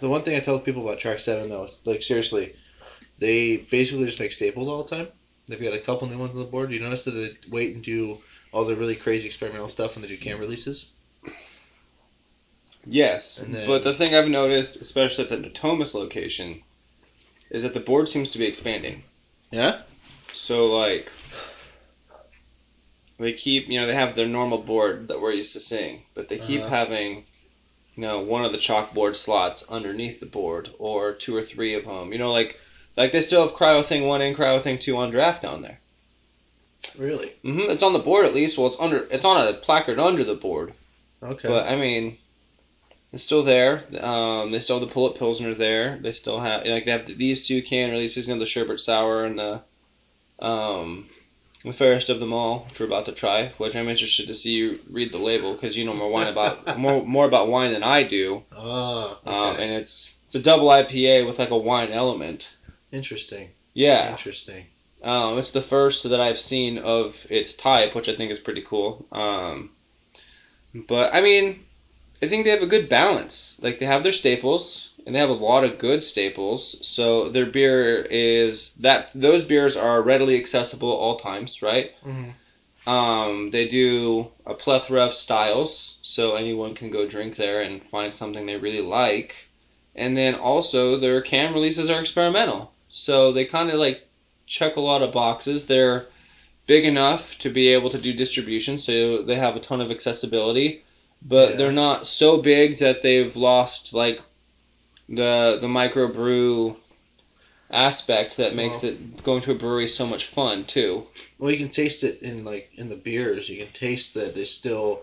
the one thing I tell people about Track Seven though is like seriously, they basically just make staples all the time. They've got a couple new ones on the board. Do you notice that they wait and do all the really crazy experimental stuff when they do cam releases. Yes, And then- but the thing I've noticed, especially at the Natomas location, is that the board seems to be expanding. Yeah. So like, they keep you know they have their normal board that we're used to seeing, but they keep Uh-huh. having, you know, one of the chalkboard slots underneath the board, or two or three of them. You know, like like they still have Cryo Thing One and Cryo Thing Two on draft down there. Really? Mm-hmm. It's on the board at least. Well, it's under it's on a placard under the board. Okay. But I mean, it's still there. Um, they still have the pull-up pilsner there. They still have like they have these two can releases, you know, the sherbet sour and the um, the fairest of them all, which we're about to try. Which I'm interested to see you read the label because you know more wine about more more about wine than I do. Ah. Okay. Um, and it's it's a double IPA with like a wine element. Interesting. Yeah. Interesting. Um, it's the first that I've seen of its type, which I think is pretty cool. Um, but I mean, I think they have a good balance. Like they have their staples, and they have a lot of good staples. So their beer is that those beers are readily accessible at all times, right? Mm-hmm. Um, they do a plethora of styles, so anyone can go drink there and find something they really like. And then also their can releases are experimental, so they kind of like check a lot of boxes. They're big enough to be able to do distribution, so they have a ton of accessibility, but Yeah. they're not so big that they've lost like the the microbrew aspect that makes Well- it going to a brewery so much fun too. Well, you can taste it in like in the beers. You can taste that they still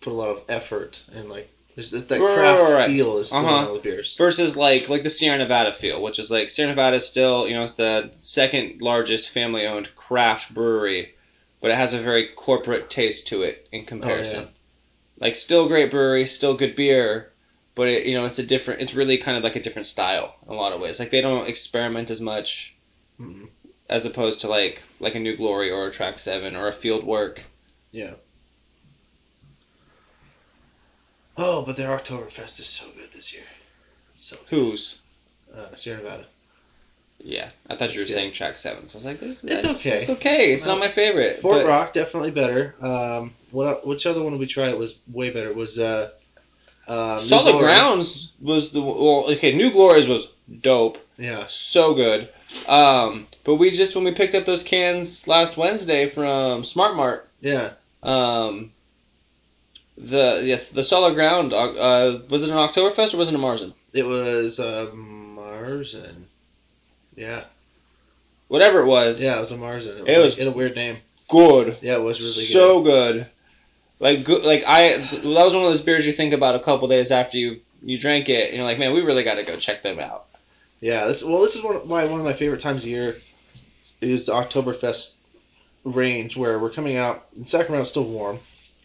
put a lot of effort and like that, that Right, craft right, right. feel is still Uh-huh. in all the beers. versus like like the Sierra Nevada feel, which is like Sierra Nevada is still you know it's the second largest family owned craft brewery, but it has a very corporate taste to it in comparison. Oh, yeah. Like still great brewery, still good beer, but it, you know it's a different. It's really kind of like a different style in a lot of ways. Like they don't experiment as much Mhm. as opposed to like like a New Glory or a Track Seven or a Fieldwork. Yeah. Oh, but their Oktoberfest is so good this year. It's so Who's? uh, Sierra Nevada. Yeah, I thought you were good. saying Track Seven. So I was like, There's, It's that- okay. It's okay. It's Well, not my favorite. Fort but- Rock definitely better. Um, what which other one we try that was way better? Was uh, New Solid Glory. Grounds was the well, okay. New Glories was dope, Yeah. so good. Um, but we just when we picked up those cans last Wednesday from Smart Mart, Yeah. um, the yes, the Solid Ground uh, was it an Oktoberfest or was it a Marzen? It was uh, Marzen. Yeah. Whatever it was, Yeah, it was a Marzen. It It was, was- in a weird name. good, Yeah, it was really so good. Like good, like like I that was one of those beers you think about a couple days after you you drank it, and you're like, man, we really got to go check them out. Yeah. This well, this is one of my one of my favorite times of year. Is the Oktoberfest range where we're coming out and Sacramento's still warm,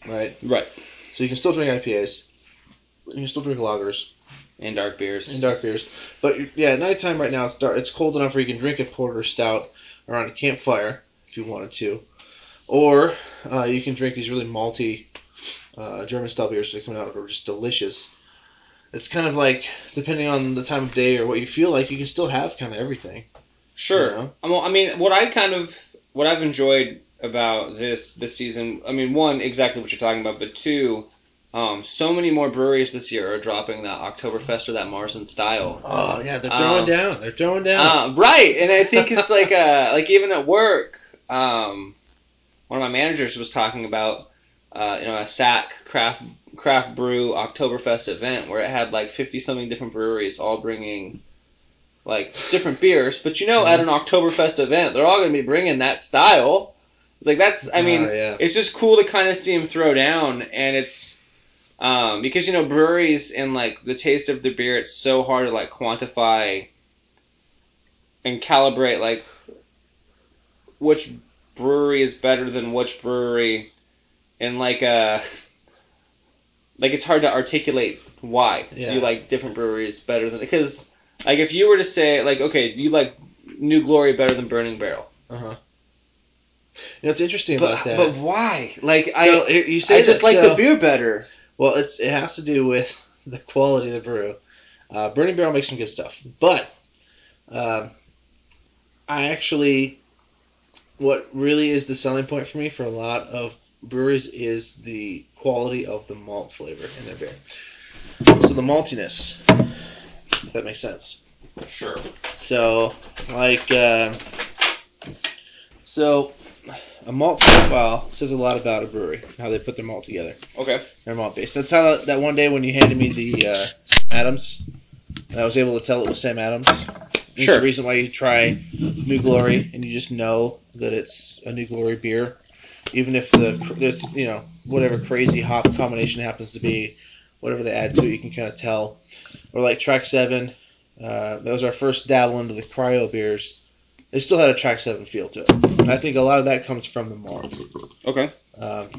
right? Right. So you can still drink IPAs. You can still drink lagers. And dark beers. and dark beers. But yeah, at nighttime right now it's dark. It's cold enough where you can drink a porter stout around a campfire if you wanted to, or uh, you can drink these really malty uh, German style beers that come out that are just delicious. It's kind of like depending on the time of day or what you feel like, you can still have kind of everything. Sure. You know? Well, I mean, what I kind of what I've enjoyed about this this season, I mean, one exactly what you're talking about, but two, um, so many more breweries this year are dropping that Oktoberfest or that Marzen style. Oh yeah, they're throwing Um, down. They're throwing down. Uh, right, and I think it's like uh like even at work, um, one of my managers was talking about uh, you know a SAC craft craft brew Oktoberfest event where it had like fifty something different breweries all bringing like different beers, but you know at an Oktoberfest event they're all gonna be bringing that style. It's like that's I mean Oh, yeah. it's just cool to kind of see them throw down, and it's um, because you know breweries and like the taste of the beer, it's so hard to like quantify and calibrate like which brewery is better than which brewery, and like uh like it's hard to articulate why Yeah. you like different breweries better than because like if you were to say like okay you like New Glory better than Burning Barrel, Uh huh. It's interesting but about that. but why like so I you say I just that, like so- the beer better. Well, it's it has to do with the quality of the brew. Uh, Burning Barrel makes some good stuff, but um, I actually, what really is the selling point for me for a lot of breweries is the quality of the malt flavor in their beer. So the maltiness, if that makes sense. Sure. So, like, uh, so a malt profile says a lot about a brewery, how they put their malt together, Okay. their malt base. That's how that one day when you handed me the uh, Adams, and I was able to tell it was Sam Adams. It's Sure. the reason why you try New Glory and you just know that it's a New Glory beer, even if the there's you know whatever crazy hop combination happens to be, whatever they add to it, you can kind of tell. Or like Track Seven, uh, that was our first dabble into the cryo beers. They still had a Track Seven feel to it. And I think a lot of that comes from the malt. Okay. Um,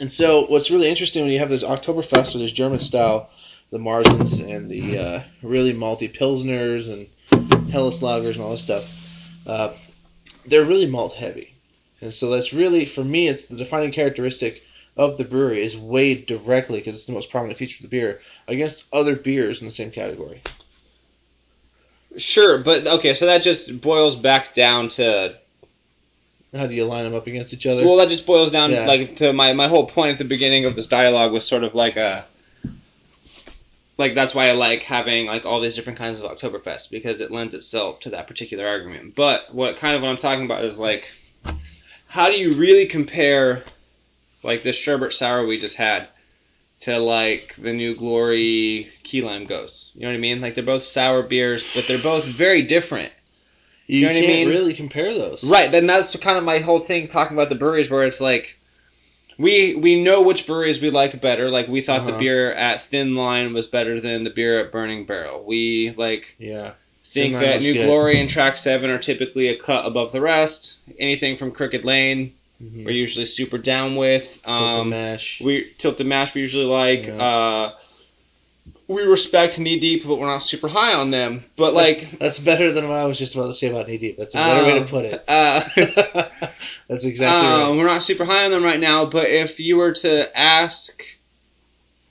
and so, what's really interesting when you have this Oktoberfest or this German style, the Marzens and the uh, really malty Pilsners and Helles Lagers and all this stuff, uh, they're really malt heavy. And so, that's really, for me, it's the defining characteristic of the brewery is weighed directly, because it's the most prominent feature of the beer, against other beers in the same category. Sure, but okay, so that just boils back down to How do you line them up against each other? well, that just boils down Yeah. like to my my whole point at the beginning of this dialogue was sort of like a like that's why I like having like all these different kinds of Oktoberfest because it lends itself to that particular argument. But what kind of what I'm talking about is like how do you really compare like this sherbet sour we just had to like the new glory key lime goes. You know what I mean? Like they're both sour beers, but they're both very different. you know what I can't mean? really compare those. Right, then that's kind of my whole thing talking about the breweries where it's like we we know which breweries we like better. Like we thought the Uh-huh. beer at Thin Line was better than the beer at Burning Barrel. We like Yeah. think that New good. Glory and Track Seven are typically a cut above the rest. Anything from Crooked Lane, Mhm. we're usually super down with. Um, mash. we tilt the mash we usually like. Yeah. Uh, we respect Knee Deep, but we're not super high on them. But like, that's, that's better than what I was just about to say about knee deep. That's a better way to um, put it. Uh, that's exactly um, right. We're not super high on them right now, but if you were to ask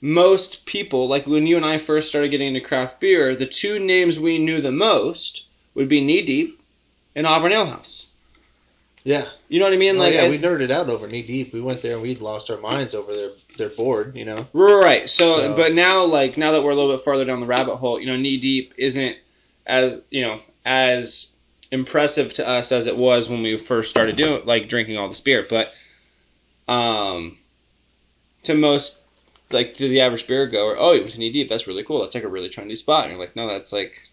most people, like when you and I first started getting into craft beer, the two names we knew the most would be Knee Deep and Auburn Ale House. Yeah. You know what I mean? Oh, Like, yeah, I- we nerded out over knee deep. We went there and we'd lost our minds over their their bored, You know. Right. So, So- but now, like now that we're a little bit farther down the rabbit hole, you know, knee deep isn't as you know as impressive to us as it was when we first started doing like drinking all this beer. But um, to most like to the average beer goer, oh, you went to knee deep. That's really cool. That's like a really trendy spot. And you're like, no, that's like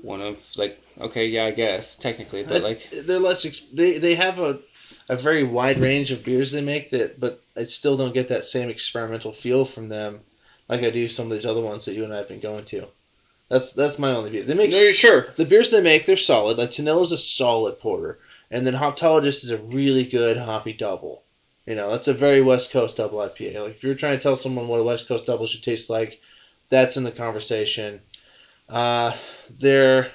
one of like okay, yeah, I guess technically, but like they're less. Ex- they they have a a very wide range of beers they make that, but I still don't get that same experimental feel from them like I do some of these other ones that you and I have been going to. That's that's my only view. They make no, you're sure. the beers they make, they're solid. Like Tanilla's a solid porter, and then Hoptologist is a really good hoppy double. You know, that's a very West Coast double IPA. Like if you're trying to tell someone what a West Coast double should taste like, that's in the conversation. Uh, they're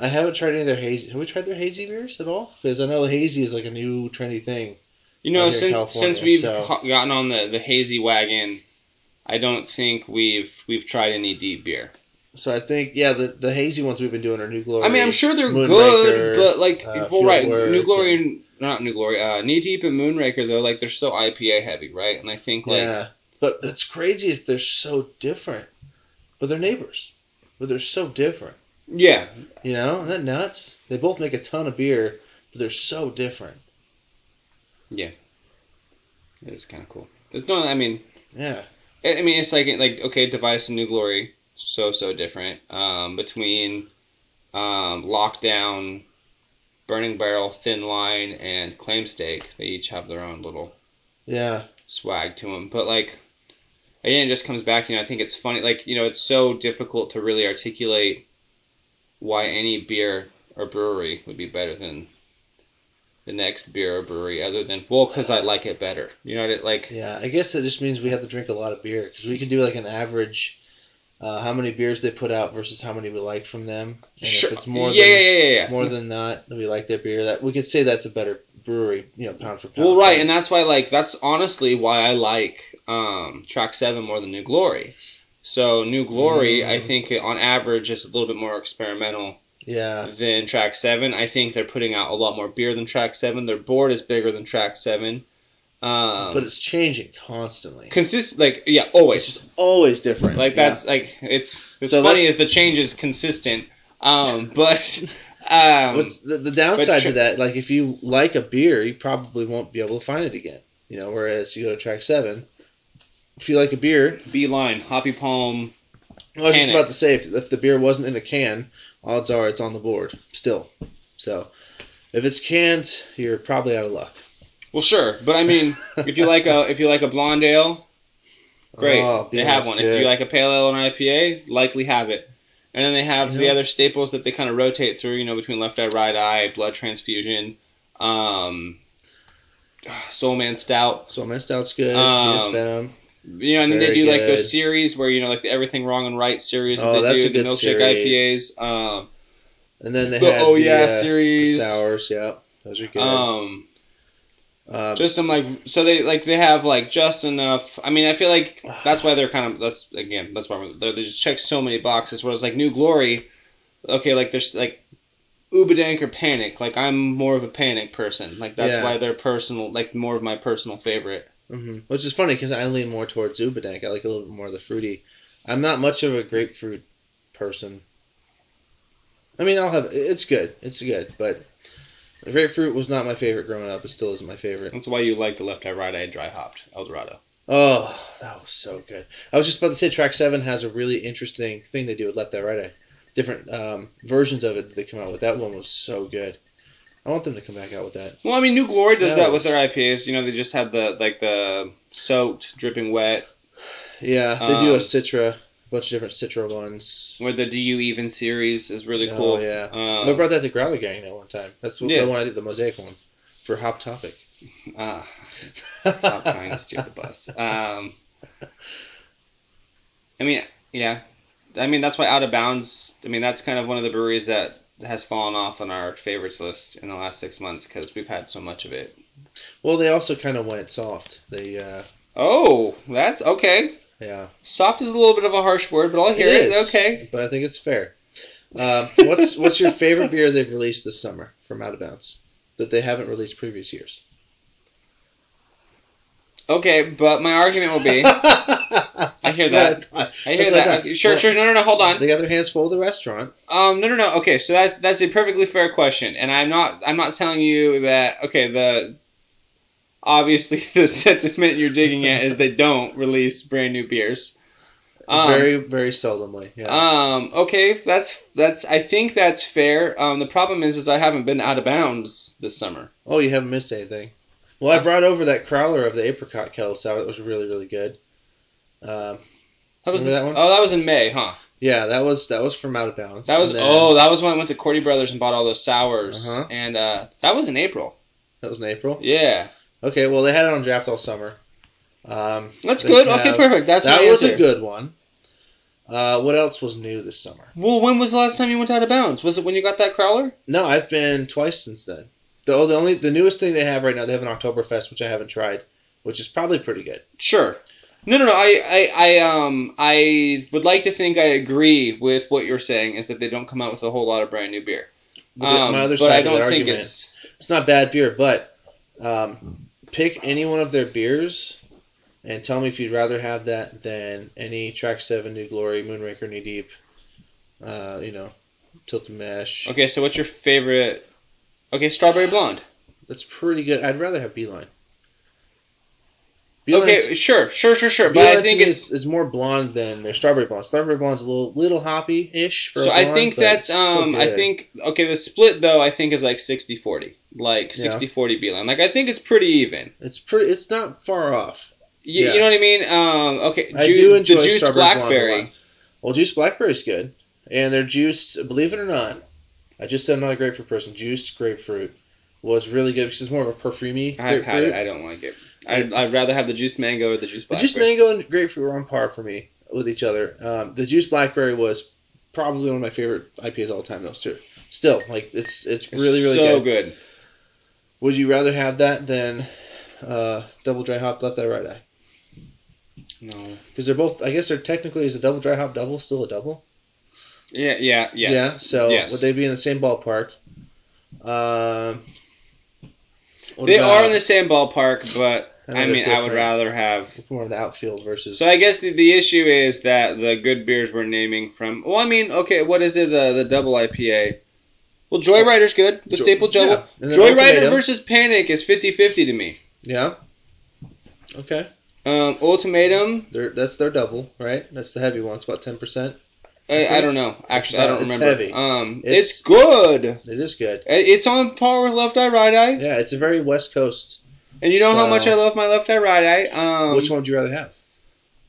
I haven't tried any of their hazy. Have we tried their hazy beers at all? Because I know the hazy is like a new trendy thing. You know, out here in since since we've so- gotten on the, the hazy wagon, I don't think we've we've tried any deep beer. So I think yeah, the the hazy ones we've been doing are New Glory. I mean, I'm sure they're good, but like, uh, well, right, New Glory and not New Glory, uh, Knee Deep and Moonraker though, like they're so IPA heavy, right? And I think like, yeah, but that's crazy if they're so different. But they're neighbors. But they're so different. Yeah, You know, isn't that nuts? They both make a ton of beer, but they're so different. Yeah. It's kind of cool. It's no, I mean, Yeah. I I mean, it's like like okay, Device and New Glory, so so different. Um, between um, Lockdown, Burning Barrel, Thin Line, and Claimstake, they each have their own little Yeah. swag to them. But like, again, it just comes back. You know, I think it's funny. Like, you know, it's so difficult to really articulate why any beer or brewery would be better than the next beer or brewery, other than well, because I like it better. You know, like Yeah. I guess it just means we have to drink a lot of beer because we can do like an average. Uh, how many beers they put out versus how many we like from them. And sure, if it's more yeah, than yeah, yeah, yeah, more than not that we like their beer, that we could say that's a better brewery, you know, pound for pound. Well, right, and that's why, like, that's honestly why I like um, Track Seven more than New Glory, So New Glory, Mm. I think on average is a little bit more experimental Yeah. than Track Seven. I think they're putting out a lot more beer than Track Seven. Their board is bigger than Track Seven. Um, but it's changing constantly. consist like yeah, always. It's always different. Like that's like it's it's So funny is the change is consistent. Um, but um, What's the, the downside tr- to that? Like, if you like a beer, you probably won't be able to find it again. You know, whereas you go to track seven, if you like a beer, Beeline, Hoppy Palm. I was just about to say, if, if the beer wasn't in a can, odds are it's on the board still. So, if it's canned, you're probably out of luck. Well, sure, but I mean, if you like a if you like a blonde ale, great, Oh, they have one. good. If you like a pale ale and IPA, likely have it. And then they have You the know- other staples that they kind of rotate through, you know, between left eye, right eye, blood transfusion, um, Soul Man Stout. Soul Man stout's good. Um. You know, and then they Very do like those series where you know, like the Everything Wrong and Right series that Oh, they that's do, a the good milkshake series. IPAs, um, And then they the had Oh the, Yeah uh, series, sours. Yeah, those are good. um, Um, just some like so they like they have like just enough. I mean, I feel like that's why they're kind of that's again that's why they just check so many boxes. Whereas like New Glory, okay, like there's like Ubadank or Panic. Like I'm more of a Panic person. Like that's Yeah. why they're personal, like more of my personal favorite. Hmm Which is funny because I lean more towards Ubadank. I like a little bit more of the fruity. I'm not much of a grapefruit person. I mean, I'll have it's good, it's good, but the grapefruit was not my favorite growing up. It still isn't my favorite. That's why you like the left eye right eye dry hopped El Dorado. Oh, that was so good. I was just about to say Track Seven has a really interesting thing they do with left eye right eye. Different um, versions of it that they come out with. That one was so good. I want them to come back out with that. Well, I mean, New Glory does That that with their IPAs. You know, they just had the like the soaked, dripping wet, Yeah, they do a Um, Citra, a bunch of different Citra ones. or the Do You Even series is really Oh, cool. yeah. Um, I brought that to Growler Gang that one time. That's what, Yeah. the one I did the mosaic one for Hop Topic. Ah, stop trying to steer the bus. Um, I mean, yeah. I mean, that's why Out of Bounds. I mean, that's kind of one of the breweries that has fallen off on our favorites list in the last six months because we've had so much of it. Well, they also kind of went soft. They, uh, Oh, that's okay. yeah. Soft is a little bit of a harsh word, but I'll hear it. is, Okay. But I think it's fair. Um, what's what's your favorite beer they've released this summer from Out of Bounds that they haven't released previous years? Okay, but my argument will be. I hear that. I hear that. Okay, sure, sure. No, no, no. Hold on. The other hands full of the restaurant. Um, no, no, no. Okay, so that's that's a perfectly fair question, and I'm not I'm not telling you that. Okay, the obviously the sentiment you're digging at is they don't release brand new beers. Um, very very seldomly. Yeah. Um. Okay. That's that's. I think that's fair. Um. The problem is, is I haven't been out of bounds this summer. oh, you haven't missed anything. Well, I brought over that crowler of the apricot kettle sour. That was really really good. Um, That was this- that one? Oh, that was in May, huh? yeah, that was that was from Out of Bounds. That was then- oh, that was when I went to Corti Brothers and bought all those sours, Uh-huh. and uh, that was in April. that was in April. Yeah, Okay, well they had it on draft all summer. Um, that's good. Okay, perfect. That's that was a good one. Uh, what else was new this summer? Well, when was the last time you went out of bounds? Was it when you got that crowler? No, I've been twice since then. The, oh, the only the newest thing they have right now, they have an Oktoberfest, which I haven't tried, which is probably pretty good. Sure. No, no, no. I, I, I, um, I would like to think I agree with what you're saying is that they don't come out with a whole lot of brand new beer. Um, my other but side I of don't that think argument, it's. it's not bad beer, but um, pick any one of their beers and tell me if you'd rather have that than any Track Seven, New Glory, Moonraker, Knee Deep, uh, you know, Tilted Mash. Okay, so what's your favorite? Okay, strawberry blonde. That's pretty good. I'd rather have Beeline. Okay, sure, sure, sure, sure. But I think it's. is, more blonde than their strawberry blonde. Strawberry blonde's a little little hoppy ish So I think that's um I think okay the split though I think is like 60-40 like Yeah. 60-40 Beeline like I think it's pretty even it's pretty. It's not far off. you, Yeah. you know what I mean um okay I ju- do enjoy the juiced blonde blackberry. Well, juiced blackberry's good, and their juiced. Believe it or not, I just said I'm not a grapefruit person. Juiced grapefruit was really good because it's more of a perfumey I've grapefruit. had it I don't like it I'd, I'd rather have the juiced mango or the juiced The blackberry juiced mango and grapefruit were on par for me with each other. Um, the juiced blackberry was probably one of my favorite IPAs of all time. Those two. Still, like it's it's It's really really so good. good. Would you rather have that than uh, double dry hop left eye right eye? No. Because they're both. I guess they're technically is a double dry hop double still a double. Yeah, yeah, yes. Yeah. So Yes. would they be in the same ballpark? Um. They about- are in the same ballpark, but I know I they're mean, I would rather have. It's more of the outfield versus. So I guess the, the issue is that the good beers we're naming from. Well, I mean, okay, what is it? The the double IPA. Well, Joyrider's good. The Jo- staple yeah. double. Then Joyrider versus Panic is 50-50 to me. yeah. Okay. Um, Ultimatum. They're, that's their double, right? That's the heavy one. It's about ten percent. I, I don't know. Actually, I don't It's remember. heavy. Um, It's- it's, good. It is good. It's on par with Left Eye Right Eye. Yeah, it's a very West Coast. And you know how much I love my Left Eye Right Eye. Um, Which one would you rather have?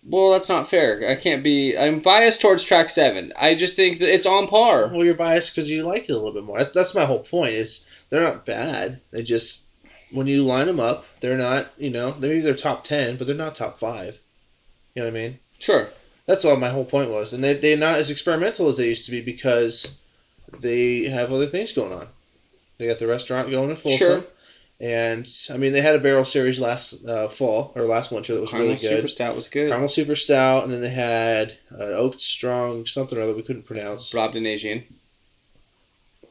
Well, that's not fair. I can't be. I'm biased towards track seven. I just think that it's on par. Well, you're biased because you like it a little bit more. That's, that's my whole point. Is they're not bad. They just when you line them up, they're not. You know, they're either top ten, but they're not top five. You know what I mean? Sure. That's what my whole point was. And they they're not as experimental as they used to be because they have other things going on. They got the restaurant going in Folsom. Sure. And I mean, they had a barrel series last uh, fall or last winter that was Caramel really good. Super Stout was good. Caramel Super Stout, and then they had uh, Oak Strong something or other we couldn't pronounce. Rob Dinasian.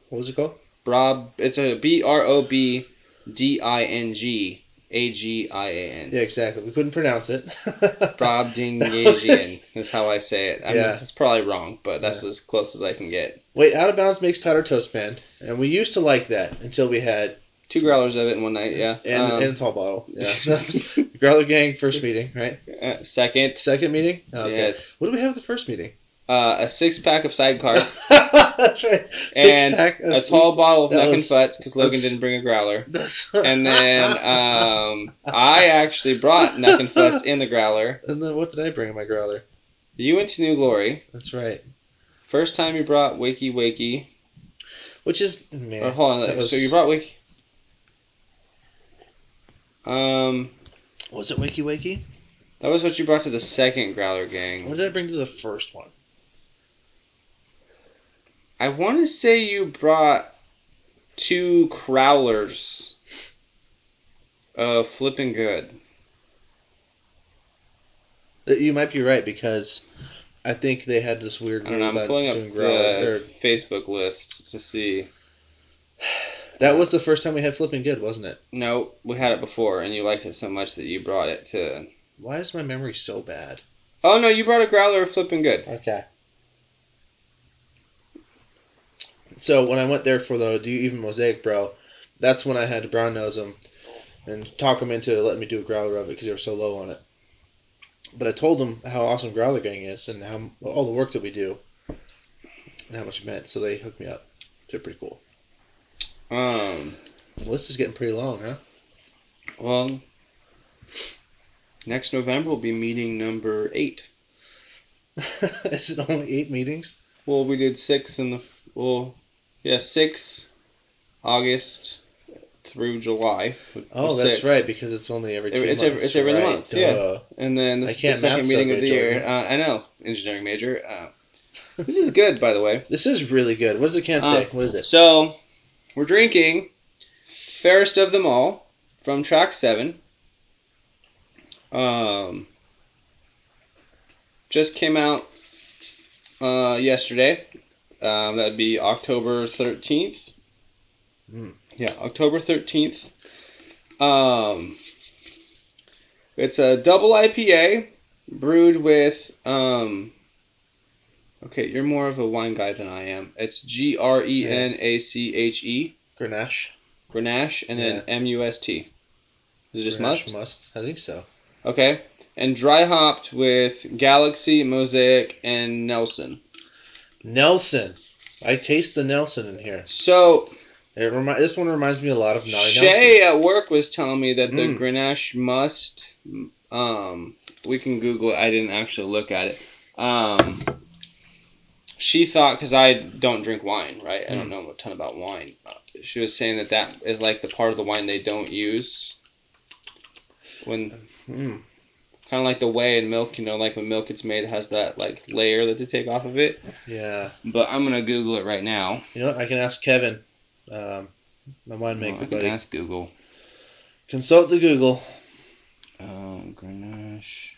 What was it called? Rob. It's a B R O B D I N G A G I A N. Yeah, exactly. We couldn't pronounce it. Rob Dinasian is how I say it. I mean, Yeah. it's probably wrong, but that's Yeah. as close as I can get. Wait, Out of Bounds makes powder toast band, and we used to like that until we had Two growlers of it in one night. Yeah. and, Um, and a tall bottle. Yeah, Growler Gang first meeting, right? uh, second. Second meeting. Okay. Yes. What do we have at the first meeting? Uh, a six pack of sidecar. That's right. Six And pack. a tall bottle of Neck and Futz because Logan didn't bring a growler. That's And then um, I actually brought Neck and Futz in the growler. and then what did I bring in my growler? You went to New Glory. That's right. First time you brought Wakey Wakey. Which is man. Or hold on, was- so you brought Wakey. Um, was it Wakey Wakey? that was what you brought to the second growler gang. What did I bring to the first one? I want to say you brought two crowlers of flipping good. Uh, You might be right because I think they had this weird. I don't know. I'm pulling up the Facebook list to see. That was the first time we had flipping good, wasn't it? No, we had it before, and you liked it so much that you brought it to. Why is my memory so bad? Oh no, you brought a growler of flipping good. Okay. So when I went there for the Do You Even Mosaic Bro, that's when I had to brown nose them and talk them into letting me do a growler of it because they were so low on it. But I told them how awesome Growler Gang is and how all the work that we do and how much it meant. So they hooked me up. They're pretty cool. Um, The list is getting pretty long, huh? well, next November will be meeting number eight. is it only eight meetings? Well, we did six in the well, yeah, six August through July. Oh, that's six. right because it's only every two It's months. every- it's every right, month, yeah. And then this is the second meeting so of the year. Uh, I know, engineering major. Uh, this is good, by the way. This is really good. What does it can Uh, say? What is it? So, we're drinking Fairest of Them All from track 7. Um, just came out uh, yesterday. Um, that would be October 13th. Mm. Yeah, October 13th. Um, it's a double IPA brewed with. Um, okay, you're more of a wine guy than I am. It's G R E N A C H E, Grenache. Grenache, and then M U S T. Is it just Grenache must? Must. I think so. Okay. And dry hopped with Galaxy, Mosaic, and Nelson. Nelson. I taste the Nelson in here. So It remi- this one reminds me a lot of Naughty Shay at work was telling me that the Mm. Grenache must. Um, we can Google it. I didn't actually look at it. Um, she thought because I don't drink wine, right? I don't Mm. know a ton about wine. She was saying that that is like the part of the wine they don't use when Mm. kind of like the whey in milk. You know, like when milk gets made, it has that like layer that they take off of it. Yeah. But I'm gonna Google it right now. You know? I can ask Kevin, um, my winemaker I can buddy. ask Google. Consult the Google. Um, Grenache.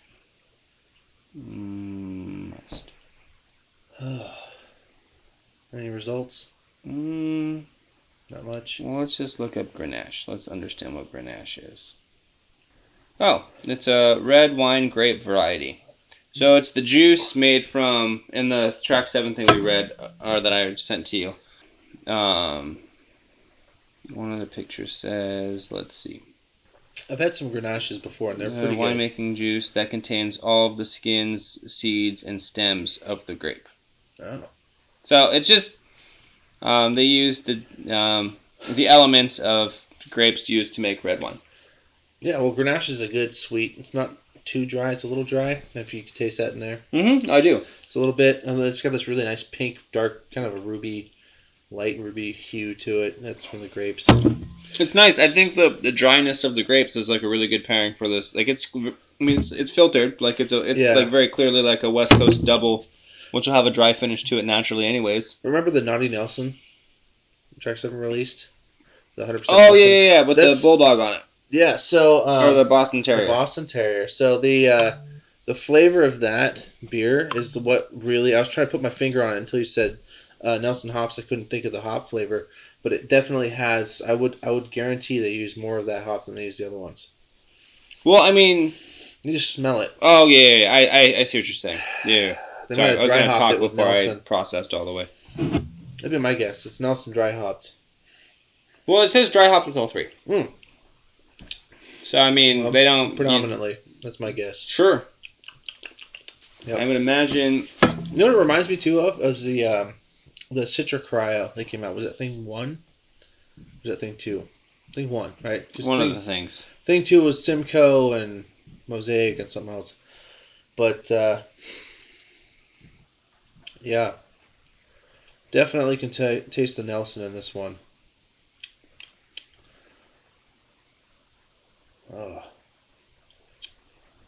results? Mm, Not much. well, let's just look up Grenache. Let's understand what Grenache is. Oh, it's a red wine grape variety. So it's the juice made from in the track seven thing we read or that I sent to you. Um, one of the pictures says, let's see, I've had some Grenaches before, and they're Uh, pretty good. winemaking juice that contains all of the skins, seeds, and stems of the grape. Oh. So it's just um, they use the um, the elements of grapes used to make red wine. Yeah, well, Grenache is a good sweet. It's not too dry. It's a little dry. If you can taste that in there, Mm-hmm. I do. it's a little bit. And it's got this really nice pink, dark, kind of a ruby, light ruby hue to it. That's from the grapes. It's nice. I think the the dryness of the grapes is like a really good pairing for this. Like it's, I mean, it's, it's filtered. Like it's a, it's Yeah. like very clearly like a West Coast double, which will have a dry finish to it naturally, anyways. Remember the Naughty Nelson track seven released? The 100%. Oh yeah, yeah, yeah, with That's- the bulldog on it Yeah. So um, or the Boston the Terrier. Boston Terrier. So the uh, the flavor of that beer is what really I was trying to put my finger on it until you said uh, Nelson hops. I couldn't think of the hop flavor, but it definitely has. I would I would guarantee they use more of that hop than they use the other ones. Well, I mean, You just smell it. oh yeah, yeah, yeah. I, I I see what you're saying. Yeah. They Sorry, I was gonna talk it with before I Nelson. processed all the way. That'd be my guess. It's Nelson dry hopped. Well, it says dry hop with all three. Mm. So I mean, Well, they don't Predominantly, that's my guess. Sure. Yep. I would imagine. You know what it reminds me too of? Was the um, the Citra Cryo they came out. Was that thing one? Was that thing two? Thing one, right? One thing, of the things. thing two was Simcoe and Mosaic and something else. But uh, yeah, definitely can ta taste the Nelson in this one. Oh,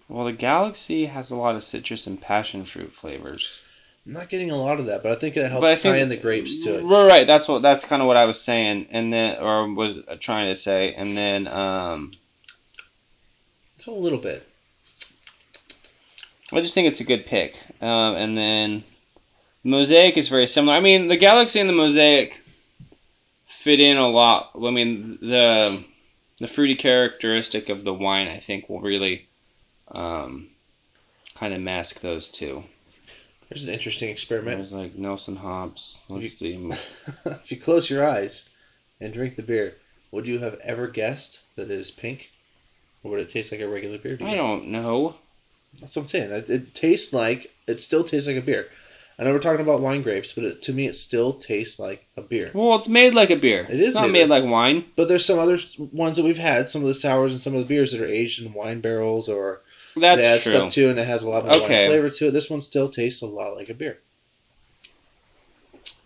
Well, the Galaxy has a lot of citrus and passion fruit flavors. I'm not getting a lot of that, but I think it helps But tie in the grapes to it. Right, right. That's what. That's kind of what I was saying, and then, or was trying to say, and then, um, It's a little bit. I just think it's a good pick. Um, and then, Mosaic is very similar. I mean, the Galaxy and the Mosaic fit in a lot. I mean, the the fruity characteristic of the wine, I think, will really um, kind of mask those two. There's an interesting experiment. There's like Nelson hops. Let's see. if you close your eyes and drink the beer, would you have ever guessed that it is pink? Or would it taste like a regular beer? you? I don't know. That's what I'm saying. It, it tastes like it still tastes like a beer. I know we're talking about wine grapes, but it, to me, it still tastes like a beer. Well, it's made like a beer. It is It's not made made like wine. But there's some other ones that we've had, some of the sours and some of the beers that are aged in wine barrels or That's they add true. stuff too, and it has a lot of Okay. wine flavor to it. This one still tastes a lot like a beer.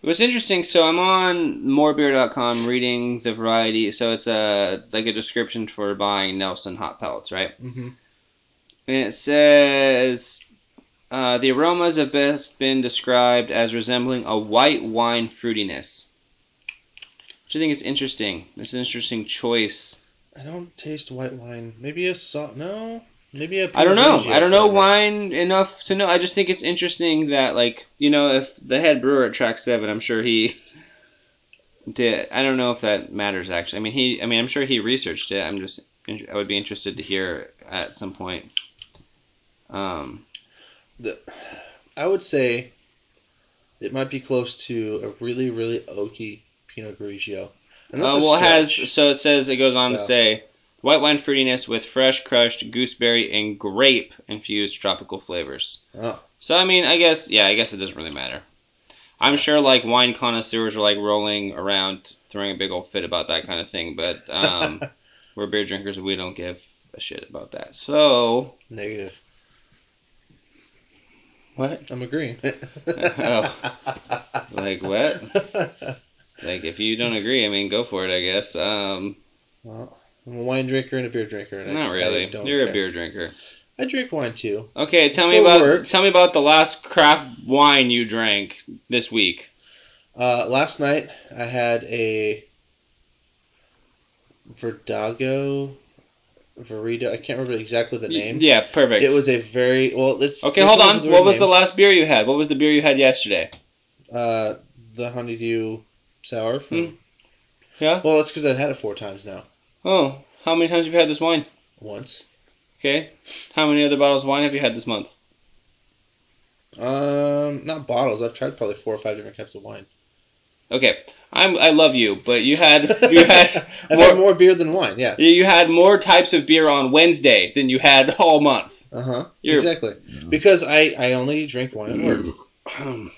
It was interesting. So I'm on morebeer.com reading the variety. So it's a like a description for buying Nelson hop pellets, right? Mm-hmm. And it says uh, the aromas have best been described as resembling a white wine fruitiness, which I think is interesting. It's an interesting choice. I don't taste white wine. Maybe a salt. No, maybe a. I don't know. I don't know wine enough to know. I just think it's interesting that like you know if the head brewer at Track Seven, I'm sure he did. I don't know if that matters actually. I mean he. I mean I'm sure he researched it. I'm just. I would be interested to hear at some point. Um. The, I would say it might be close to a really, really oaky Pinot Grigio. And Uh, well, it has so it says it goes on to say white wine fruitiness with fresh crushed gooseberry and grape infused tropical flavors. Oh. So I mean, I guess yeah, I guess it doesn't really matter. I'm sure like wine connoisseurs are like rolling around throwing a big old fit about that kind of thing, but um, we're beer drinkers and we don't give a shit about that. So Negative. What? I'm agreeing. Oh. Like what? Like if you don't agree, I mean, go for it. I guess. Um, well, I'm a wine drinker and a beer drinker. And I- not really. I You're a beer drinker. I drink wine too. Okay, tell me For about work. tell me about the last craft wine you drank this week. Uh, last night I had a Verdago, Verito. I can't remember exactly the name. Yeah, perfect. It was a very well. It's Okay, hold on. What was the last beer you had? What was the beer you had yesterday? Uh, the honeydew sour. From, Mm. Yeah. Well, it's because I've had it four times now. Oh, how many times have you had this wine? Once. Okay. How many other bottles of wine have you had this month? Um, not bottles. I've tried probably four or five different types of wine. Okay. I'm I love you, but you had you had I've more, had more beer than wine. Yeah. you had more types of beer on Wednesday than you had all month. Uh huh. You're- Exactly. Because I I only drink wine at work.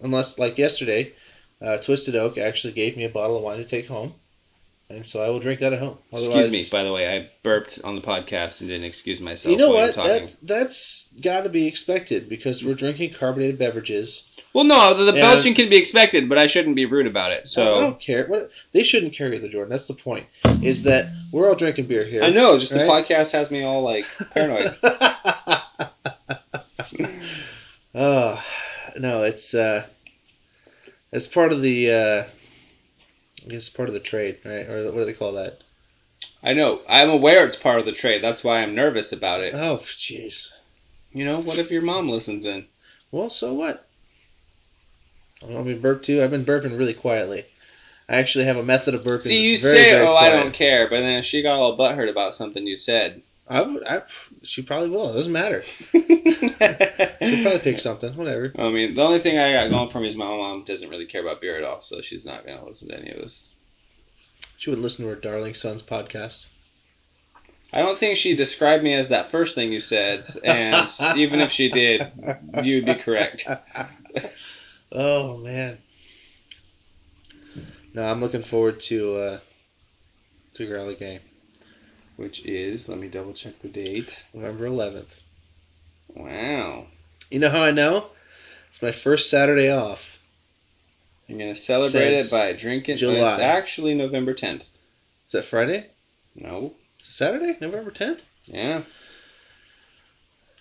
Unless like yesterday, uh, Twisted Oak actually gave me a bottle of wine to take home, and so I will drink that at home. Excuse me, by the way, I burped on the podcast and didn't excuse myself You know what? you were talking. That's that's got to be expected because we're drinking carbonated beverages. Well, no, the, the belching can be expected, but I shouldn't be rude about it. So I don't care. What they shouldn't carry the Jordan. That's the point. Is that we're all drinking beer here. I know, just the podcast has me all like paranoid. oh no, it's uh, it's part of the uh, I guess part of the trade, right? Or what do they call that? I know. I'm aware it's part of the trade. That's why I'm nervous about it. Oh, jeez. You know, what if your mom listens in? Well, so what? I want me to burp too. I've been burping really quietly. I actually have a method of burping. See, you very, say, very "Oh, I don't care," but then she got all butthurt about something you said, I would. I, she probably will. It doesn't matter. she'll probably pick something. Whatever. I mean, the only thing I got going for me is my mom doesn't really care about beer at all, so she's not gonna listen to any of this. She wouldn't listen to her darling son's podcast. I don't think she described me as that first thing you said, and even if she did, you'd be correct. oh man. No, I'm looking forward to uh to Growler Gang, Which is, let me double check the date. November 11th. Wow. You know how I know? It's my first Saturday off. You're gonna celebrate Since it by drinking. July. It's actually November 10th. Is that Friday? No. Is it Saturday? November 10th? Yeah.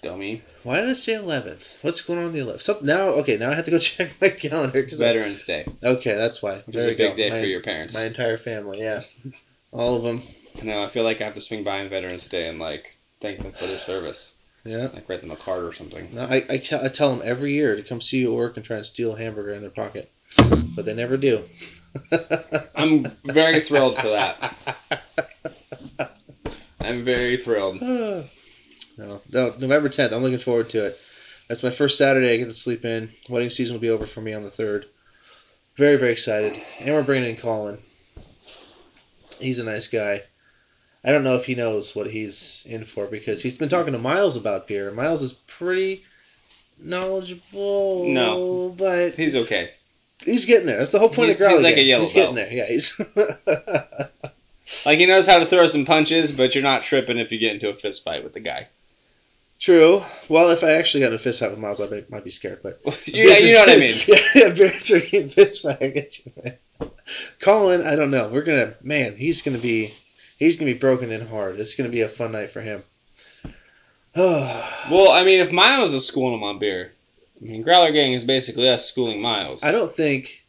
Dummy. Why did I say 11th? What's going on the 11th? So, now, okay, now I have to go check my calendar. Cause I- Veterans Day, okay, that's why. which There is a big go. day my, for your parents. My entire family, yeah. All of them. No, I feel like I have to swing by on Veterans Day and like thank them for their service, Yeah. like write them a card or something. No, I, I, tell, I tell them every year to come see you at work and try and steal a hamburger in their pocket. But they never do. I'm very thrilled for that. I'm very thrilled. no, no, November 10th. I'm looking forward to it. That's my first Saturday I get to sleep in. Wedding season will be over for me on the 3rd. Very, very excited. And we're bringing in Colin. He's a nice guy. I don't know if he knows what he's in for because he's been talking to Miles about beer. Miles is pretty knowledgeable. No. But He's okay. he's getting there. That's the whole point He's- of Growly he's like a yellow He's getting there. Yeah, he's. Like he knows how to throw some punches, but you're not tripping if you get into a fist fight with the guy. True. Well, if I actually got in a fist fight with Miles, I might, might be scared. But yeah, you know what I mean. yeah, yeah, beer drinking fist fight. I get you, man. Colin, I don't know. We're gonna, man. He's gonna be, he's gonna be broken in hard. It's gonna be a fun night for him. Well, I mean, if Miles is schooling him on beer, I mean, Growler Gang is basically us schooling Miles. I don't think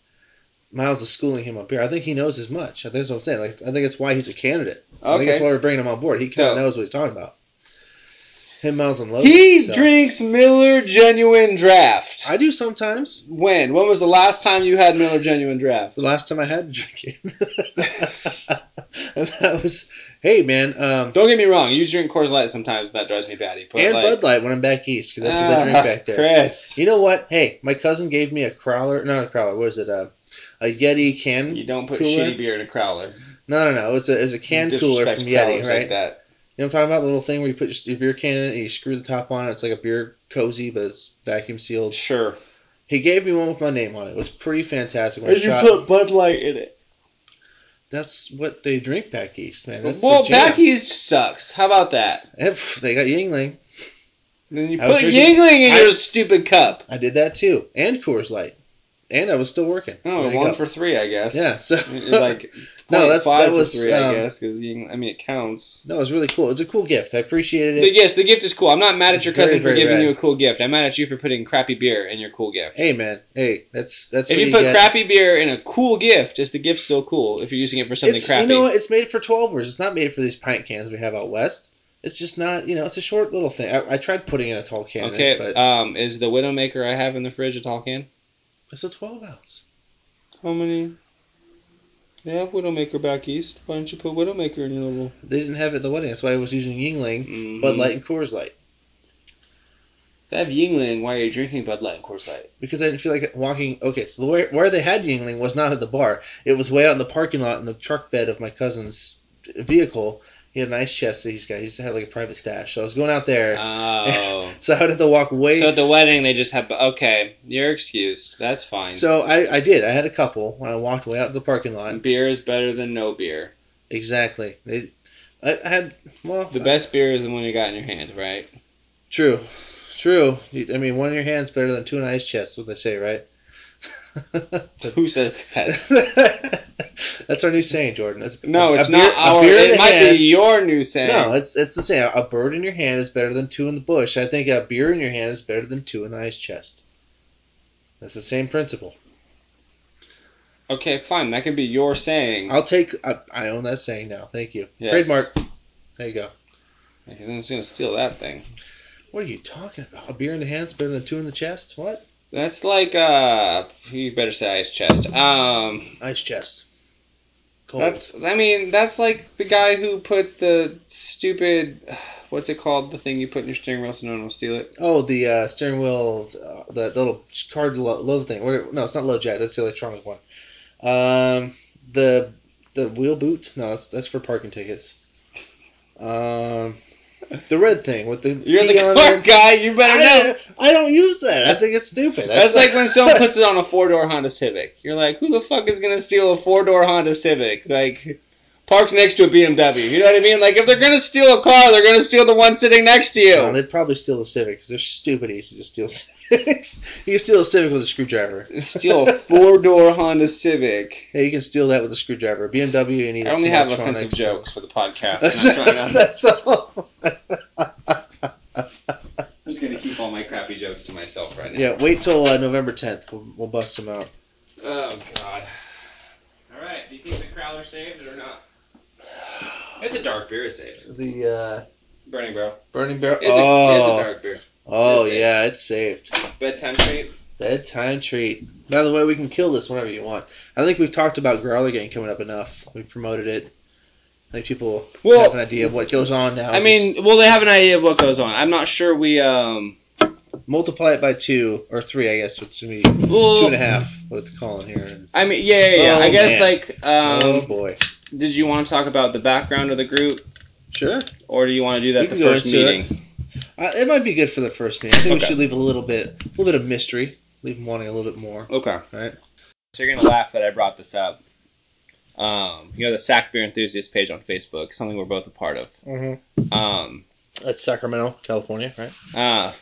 Miles is schooling him on beer. I think he knows as much. I think that's what I'm saying. Like, I think it's why he's a candidate. Okay. I think that's why we're bringing him on board. He kind of knows what he's talking about. Him, Miles, and Logan. He so. drinks Miller Genuine Draft. I do sometimes. when? When was the last time you had Miller Genuine Draft? The last time I had to drink it. and that was, hey man, um, Don't get me wrong, you drink Coors Light sometimes, and that drives me batty. But and like, Bud Light when I'm back east because that's what they drink Ah, back there. Chris, You know what? Hey, my cousin gave me a crowler. Not a crowler. What is it? Uh, a Yeti can. you don't put cooler? shitty beer in a crowler. No, no, no. It's a it's a can cooler from Yeti, right? Like that. You know what I'm talking about? The little thing where you put your beer can in it and you screw the top on it. It's like a beer cozy, but it's vacuum sealed. Sure. He gave me one with my name on it. It was pretty fantastic. When I shot- Bud Light in it? That's what they drink back east, man. That's well, back east sucks. How about that? They got Yuengling. Then you I put drinking- Yuengling in I- your stupid cup. I did that too, and Coors Light, and I was still working. Oh, one for three, I guess. yeah. So like No, that's- five that was, three, I um, guess, because I mean it counts. no, it was really cool. It's a cool gift. I appreciated But it. yes, the gift is cool. I'm not mad at your Very, cousin for giving rad. you a cool gift. I'm mad at you for putting crappy beer in your cool gift. Hey man, hey, that's that's if you you put get. crappy beer in a cool gift, is the gift still cool? If you're using it for something it's, crappy, You know what? It's made for 12ers. It's not made for these pint cans we have out west. It's just not, you know, it's a short little thing. I, I tried putting in a tall can, okay. it, but um, is the Widowmaker I have in the fridge a tall can? It's a 12 ounce. How many? They have Widowmaker back east. Why don't you put Widowmaker in your little? They didn't have it at the wedding. That's why I was using Yuengling, Mm-hmm. Bud Light, and Coors Light. They have Yuengling. Why are you drinking Bud Light and Coors Light? Because I didn't feel like walking. Okay, so the where, where they had Yuengling was not at the bar. It was way out in the parking lot in the truck bed of my cousin's vehicle. He had a nice chest that he's got. He just had like a private stash. So I was going out there. Oh. so I had to walk way. so at the wedding they just have. Okay, you're excused. That's fine. So I, I did. I had a couple when I walked way out to the parking lot. beer is better than no beer. Exactly. They, I, I had well The best beer is the one you got in your hand, right? True, true. I mean, one in your hand's better than two in ice chest. What they say, right? Who says that? That's our new saying, Jordan. That's, No, it's beer- not our. It might hands- be your new saying. No, it's it's the same. A bird in your hand is better than two in the bush. I think a beer in your hand is better than two in the ice chest. That's the same principle. Okay, fine. That can be your saying. I'll take. I, I own that saying now. Thank you. Yes. Trademark. There you go. He's gonna steal that thing. What are you talking about? A beer in the hand is better than two in the chest? What? That's like uh. You better say ice chest. Um. Ice chest. Cold. That's. I mean, that's like the guy who puts the stupid. What's it called? The thing you put in your steering wheel so no one will steal it. Oh, the uh, steering wheel, uh, the little card lo- load thing. No, it's not load jack. That's the electronic one. Um, the the wheel boot. No, that's that's for parking tickets. Um, the red thing with the You're the car guy. You better know. I don't use that. I think it's stupid. That's like when someone puts it on a four door Honda Civic. You're like, who the fuck is gonna steal a four door Honda Civic? Like, parked next to a BMW. You know what I mean? Like, if they're gonna steal a car, they're gonna steal the one sitting next to you. No, they'd probably steal the Civic 'cause they're stupid easy to steal Civics. you can steal a Civic with a screwdriver. steal a four door Honda Civic. Yeah, you can steal that with a screwdriver. BMW, you need I only have electronics. offensive jokes for the podcast. That's, I'm, trying to, that's all. I'm just gonna keep all my crappy jokes to myself right now. yeah, wait till uh, November 10th. We'll, we'll bust them out. Oh God. All right. Do you think the Crowler saved it or not? It's a dark beer. It's saved. The uh, Burning Bro. Burning Barrel. It's, a, oh, it's a dark beer. oh It's yeah, it's saved. Bedtime treat. Bedtime treat. By the way, we can kill this whenever you want. I think we've talked about Growler Gang coming up enough. We promoted it. I think people Well- have an idea of what goes on now. I mean, well, they have an idea of what goes on. I'm not sure we um. Multiply it by two or three, I guess. It's gonna be Well, two and a half. What's calling here? I mean, yeah, yeah, yeah. Oh, I guess man. like, um, oh boy. Did you want to talk about the background of the group, Sure. or do you want to do that We the first into it. Uh, it might be good for the first meeting. I think we should leave a little bit, a little bit of mystery. Leave them wanting a little bit more. Okay. Right. So you're gonna laugh that I brought this up. Um, you know the Sac Beer Enthusiast page on Facebook, something we're both a part of. Mm-hmm. Um, That's Sacramento, California, right? uh,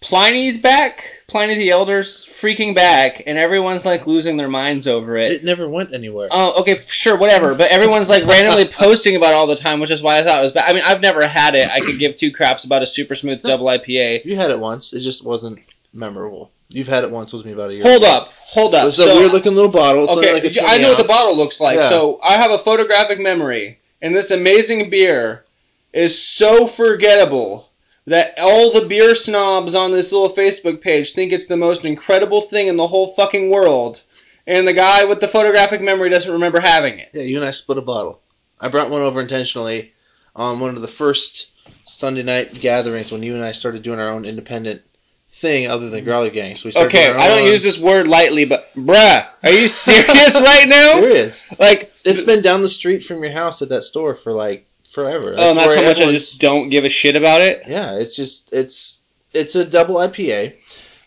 Pliny's back. Pliny the Elder's freaking back, and everyone's like losing their minds over it. It never went anywhere. Oh, okay, sure, whatever. But everyone's like randomly posting about it all the time, which is why I thought it was bad. I mean, I've never had it. I could give two craps about a super smooth double IPA. You had it once. It just wasn't memorable. You've had it once with me about a year. Hold ago. up, hold up. a So- weird looking little bottle. It's Okay, like a I 20 know what the bottle looks like. Yeah. So I have a photographic memory, and this amazing beer is so forgettable that all the beer snobs on this little Facebook page think it's the most incredible thing in the whole fucking world, and the guy with the photographic memory doesn't remember having it. Yeah, you and I split a bottle. I brought one over intentionally on one of the first Sunday night gatherings when you and I started doing our own independent thing other than Growler Gang. So we started Okay, I don't use this word lightly, but bruh, are you serious right now? Serious. Like, It's been down the street from your house at that store for like forever. oh, and that's how much I just don't give a shit about it. Yeah, it's just it's it's a double IPA.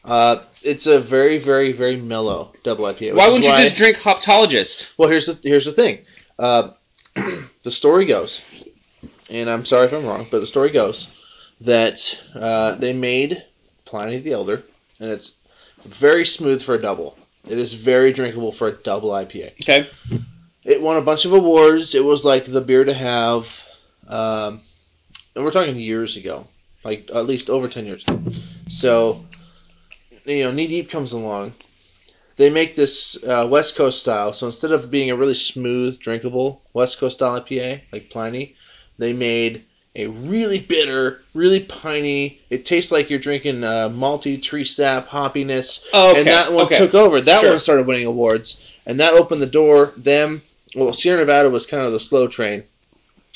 Uh, it's a very very very mellow double IPA. Why wouldn't you just drink Hoptologist? Well, here's the here's the thing. Uh, the story goes, and I'm sorry if I'm wrong, but the story goes that uh, they made Pliny the Elder, and it's very smooth for a double. It is very drinkable for a double IPA. Okay. It won a bunch of awards. It was like the beer to have, um, and we're talking years ago, like at least over ten years. So, you know, Knee Deep comes along. They make this uh, West Coast style. So instead of being a really smooth, drinkable West Coast style IPA like Pliny, they made a really bitter, really piney. It tastes like you're drinking uh, malty tree sap hoppiness, Oh, okay. and that one okay. took over. That Sure. one started winning awards, and that opened the door. Them, well, Sierra Nevada was kind of the slow train.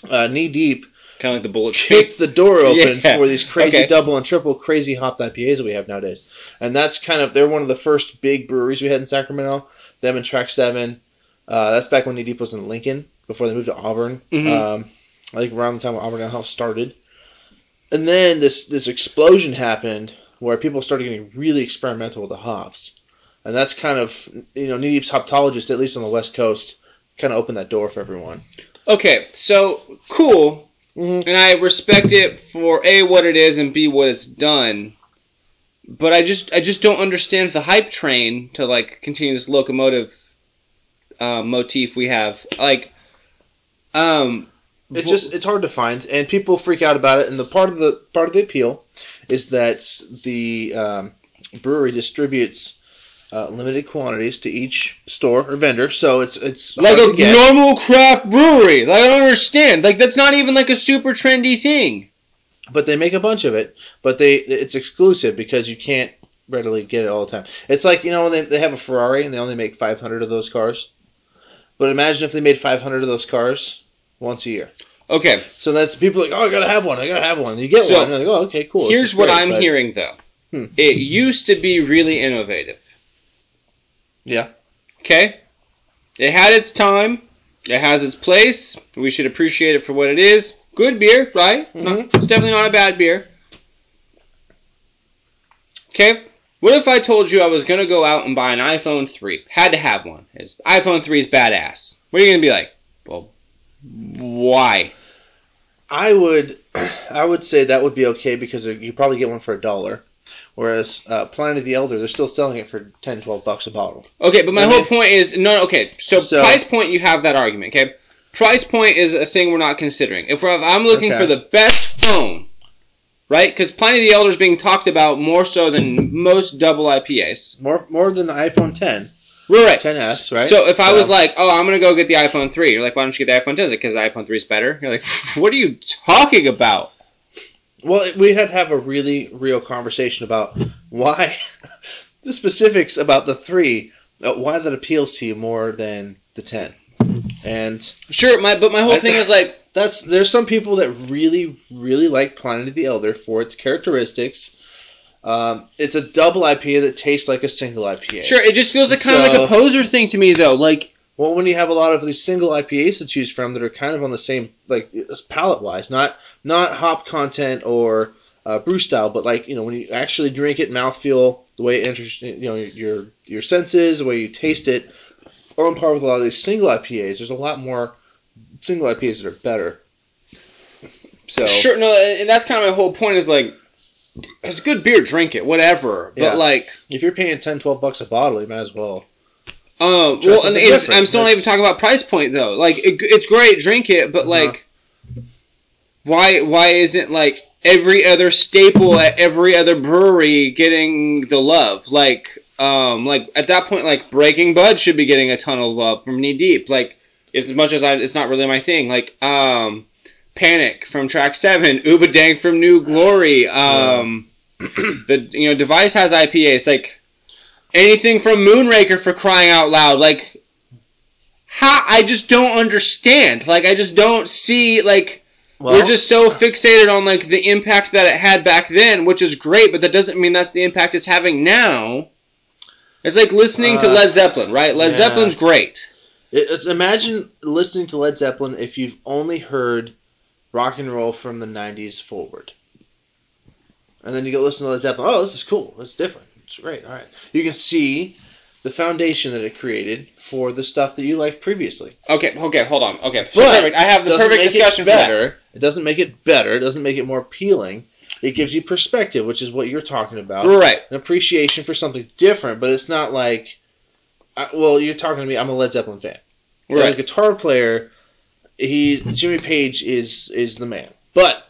Uh, Knee Deep kind of like the bullet kicked the door open Yeah. for these crazy Okay. double and triple crazy hopped IPAs that we have nowadays. And that's kind of they're one of the first big breweries we had in Sacramento. Them and Track Seven. Uh, that's back when Knee Deep was in Lincoln before they moved to Auburn. Mhm. Um, I think around the time when Auburn House started. And then this this explosion happened where people started getting really experimental with the hops. And that's kind of you know Knee Deep's hoptologist, at least on the West Coast, kind of opened that door for everyone. Okay, so cool, Mm-hmm. and I respect it for a what it is and b what it's done. But I just I just don't understand the hype train to like continue this locomotive uh, motif we have. Like, um, It's just it's hard to find, and people freak out about it. And the part of the part of the appeal is that the um, brewery distributes uh, limited quantities to each store or vendor, so it's it's like a normal craft brewery. Like I don't understand. Like that's not even like a super trendy thing. but they make a bunch of it. But they it's exclusive because you can't readily get it all the time. It's like you know when they they have a Ferrari and they only make 500 of those cars. But imagine if they made 500 of those cars once a year. Okay, So that's people like, oh, I gotta have one, I gotta have one. You get So, one, like, oh, okay, cool. here's what great, I'm but- hearing though. Hmm. It used to be really innovative. Yeah. Okay? It had its time. It has its place. We should appreciate it for what it is. Good beer, right? No, Mhm. it's definitely not a bad beer. Okay? What if I told you I was going to go out and buy an iPhone 3? Had to have one. His iPhone 3 is badass. What are you going to be like? Well, why? I would, I would say that would be okay because you probably get one for a dollar, whereas uh, Pliny the Elder they're still selling it for 10, 12 bucks a bottle. Okay, but my I whole point is no. Okay, so, So- price point, you have that argument. Okay, price point is a thing we're not considering. If, we're, if I'm looking Okay. for the best phone, right? Because Pliny the Elder is being talked about more so than most double IPAs. More, more than the iPhone 10. We're Right. 10s, right? So if I was like, oh, I'm gonna go get the iPhone 3, you're like, why don't you get the iPhone 10? Is it because the iPhone 3 is better? You're like, what are you talking about? Well, we had to have a really real conversation about why the specifics about the three, uh, why that appeals to you more than the 10. And Sure, my but my whole I- thing is like, that's there's some people that really really like Pliny the Elder for its characteristics. Um, it's a double IPA that tastes like a single IPA. sure, it just feels like kind of like a poser thing to me though. Like, Well, when you have a lot of these single IPAs to choose from that are kind of on the same like palate wise, not not hop content or uh, brew style, but like you know when you actually drink it, mouthfeel, the way it enters you know your your senses, the way you taste it, are on par with a lot of these single IPAs. There's a lot more single IPAs that are better. So Sure, no, and that's kind of my whole point is like, it's good beer, drink it, whatever. But Yeah. like, if you're paying 10, 12 bucks a bottle, you might as well. Um, well, and it's. I'm still not even talking about price point though. Like, it, it's great, drink it, but Uh-huh. like, why why isn't like every other staple at every other brewery getting the love? Like, um, like at that point, like Breaking Bud should be getting a ton of love from Knee Deep. Like, as much as I, it's not really my thing. Like, um. Panic from track seven, Ubadank from New Glory. Um, the you know device has IPAs like anything from Moonraker for crying out loud. Like, how I just don't understand. Like, I just don't see like we're just so fixated on like the impact that it had back then, which is great, but that doesn't mean that's the impact it's having now. It's like listening to Uh, Led Zeppelin, right? Led yeah. Zeppelin's great. It- imagine listening to Led Zeppelin if you've only heard rock and roll from the 90s forward. And then you go listen to Led Zeppelin. Oh, this is cool. It's different. It's great. All right. You can see the foundation that it created for the stuff that you liked previously. Okay, okay, hold on. Okay, But perfect. I have the perfect discussion it better. It doesn't make it better. It doesn't make it more appealing. It gives you perspective, which is what you're talking about. Right. An appreciation for something different, but it's not like, I, well, you're talking to me. I'm a Led Zeppelin fan. As a Right. guitar player, he Jimmy Page is is the man. But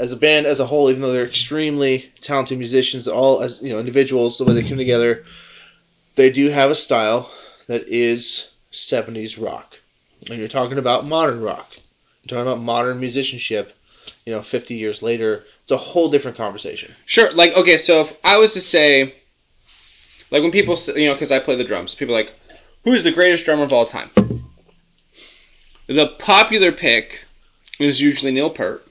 as a band as a whole, even though they're extremely talented musicians, all as you know individuals, the way they come together, they do have a style that is 70s rock. And you're talking about modern rock. You're talking about modern musicianship. you know, 50 years later, it's a whole different conversation. Sure. Like, okay, so if I was to say, like, when people, you know, because I play the drums, people like, who's the greatest drummer of all time? The popular pick is usually Neil Peart.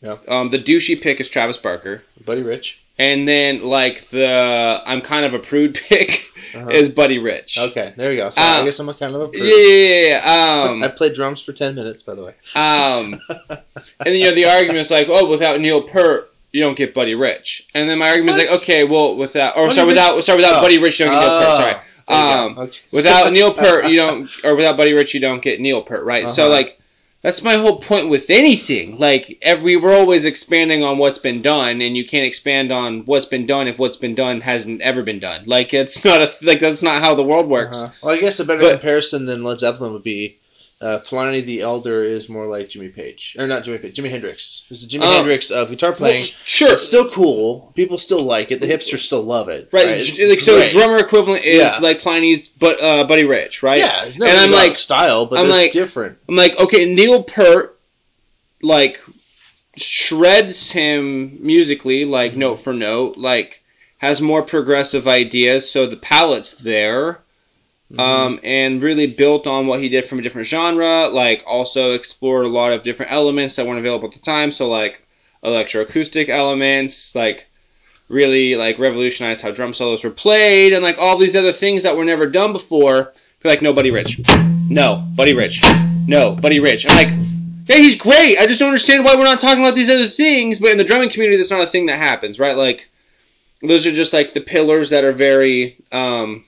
Yeah. Um, the douchey pick is Travis Barker. Buddy Rich. And then, like, the I'm kind of a prude pick Uh-huh. is Buddy Rich. Okay, there you go. So Uh, I guess I'm a kind of a Yeah, prude. yeah, yeah. Um, I played drums for 10 minutes, by the way. um, and then you know the argument is like, oh, without Neil Peart, you don't get Buddy Rich. And then my argument is like, okay, well, without or Buddy sorry, Rich- without sorry, without Oh. Buddy Rich, you don't get Neil Peart. Sorry. Oh, Um. Okay. without Neil Peart, you don't, or without Buddy Rich, you don't get Neil Peart, right? So Uh-huh. like, that's my whole point with anything. Like, every we're always expanding on what's been done, and you can't expand on what's been done if what's been done hasn't ever been done. Like, it's not a like that's not how the world works. Uh-huh. Well, I guess a better But- comparison than Led Zeppelin would be uh, Pliny the Elder is more like Jimmy Page. Or not Jimmy Page, Jimi Hendrix. It's the Jimi Oh. Hendrix of guitar playing. Well, sure, It's still cool. People still like it. The hipsters still love it. right? J- like, so great. drummer equivalent is Yeah. like Pliny's, but uh, Buddy Rich, right? Yeah, it's And I'm like- style, but I'm like- different. I'm like, okay, Neil Peart, like, shreds him musically, like Mm-hmm. note for note, like has more progressive ideas, so the palette's there. Mm-hmm. Um, and really built on what he did from a different genre, like also explored a lot of different elements that weren't available at the time, so like electroacoustic elements, like really like revolutionized how drum solos were played, and like all these other things that were never done before. Be like, no, Buddy Rich. No, Buddy Rich. No, Buddy Rich. I'm like, yeah, he's great. I just don't understand why we're not talking about these other things. But in the drumming community, that's not a thing that happens, right? Like, those are just like the pillars that are very, um,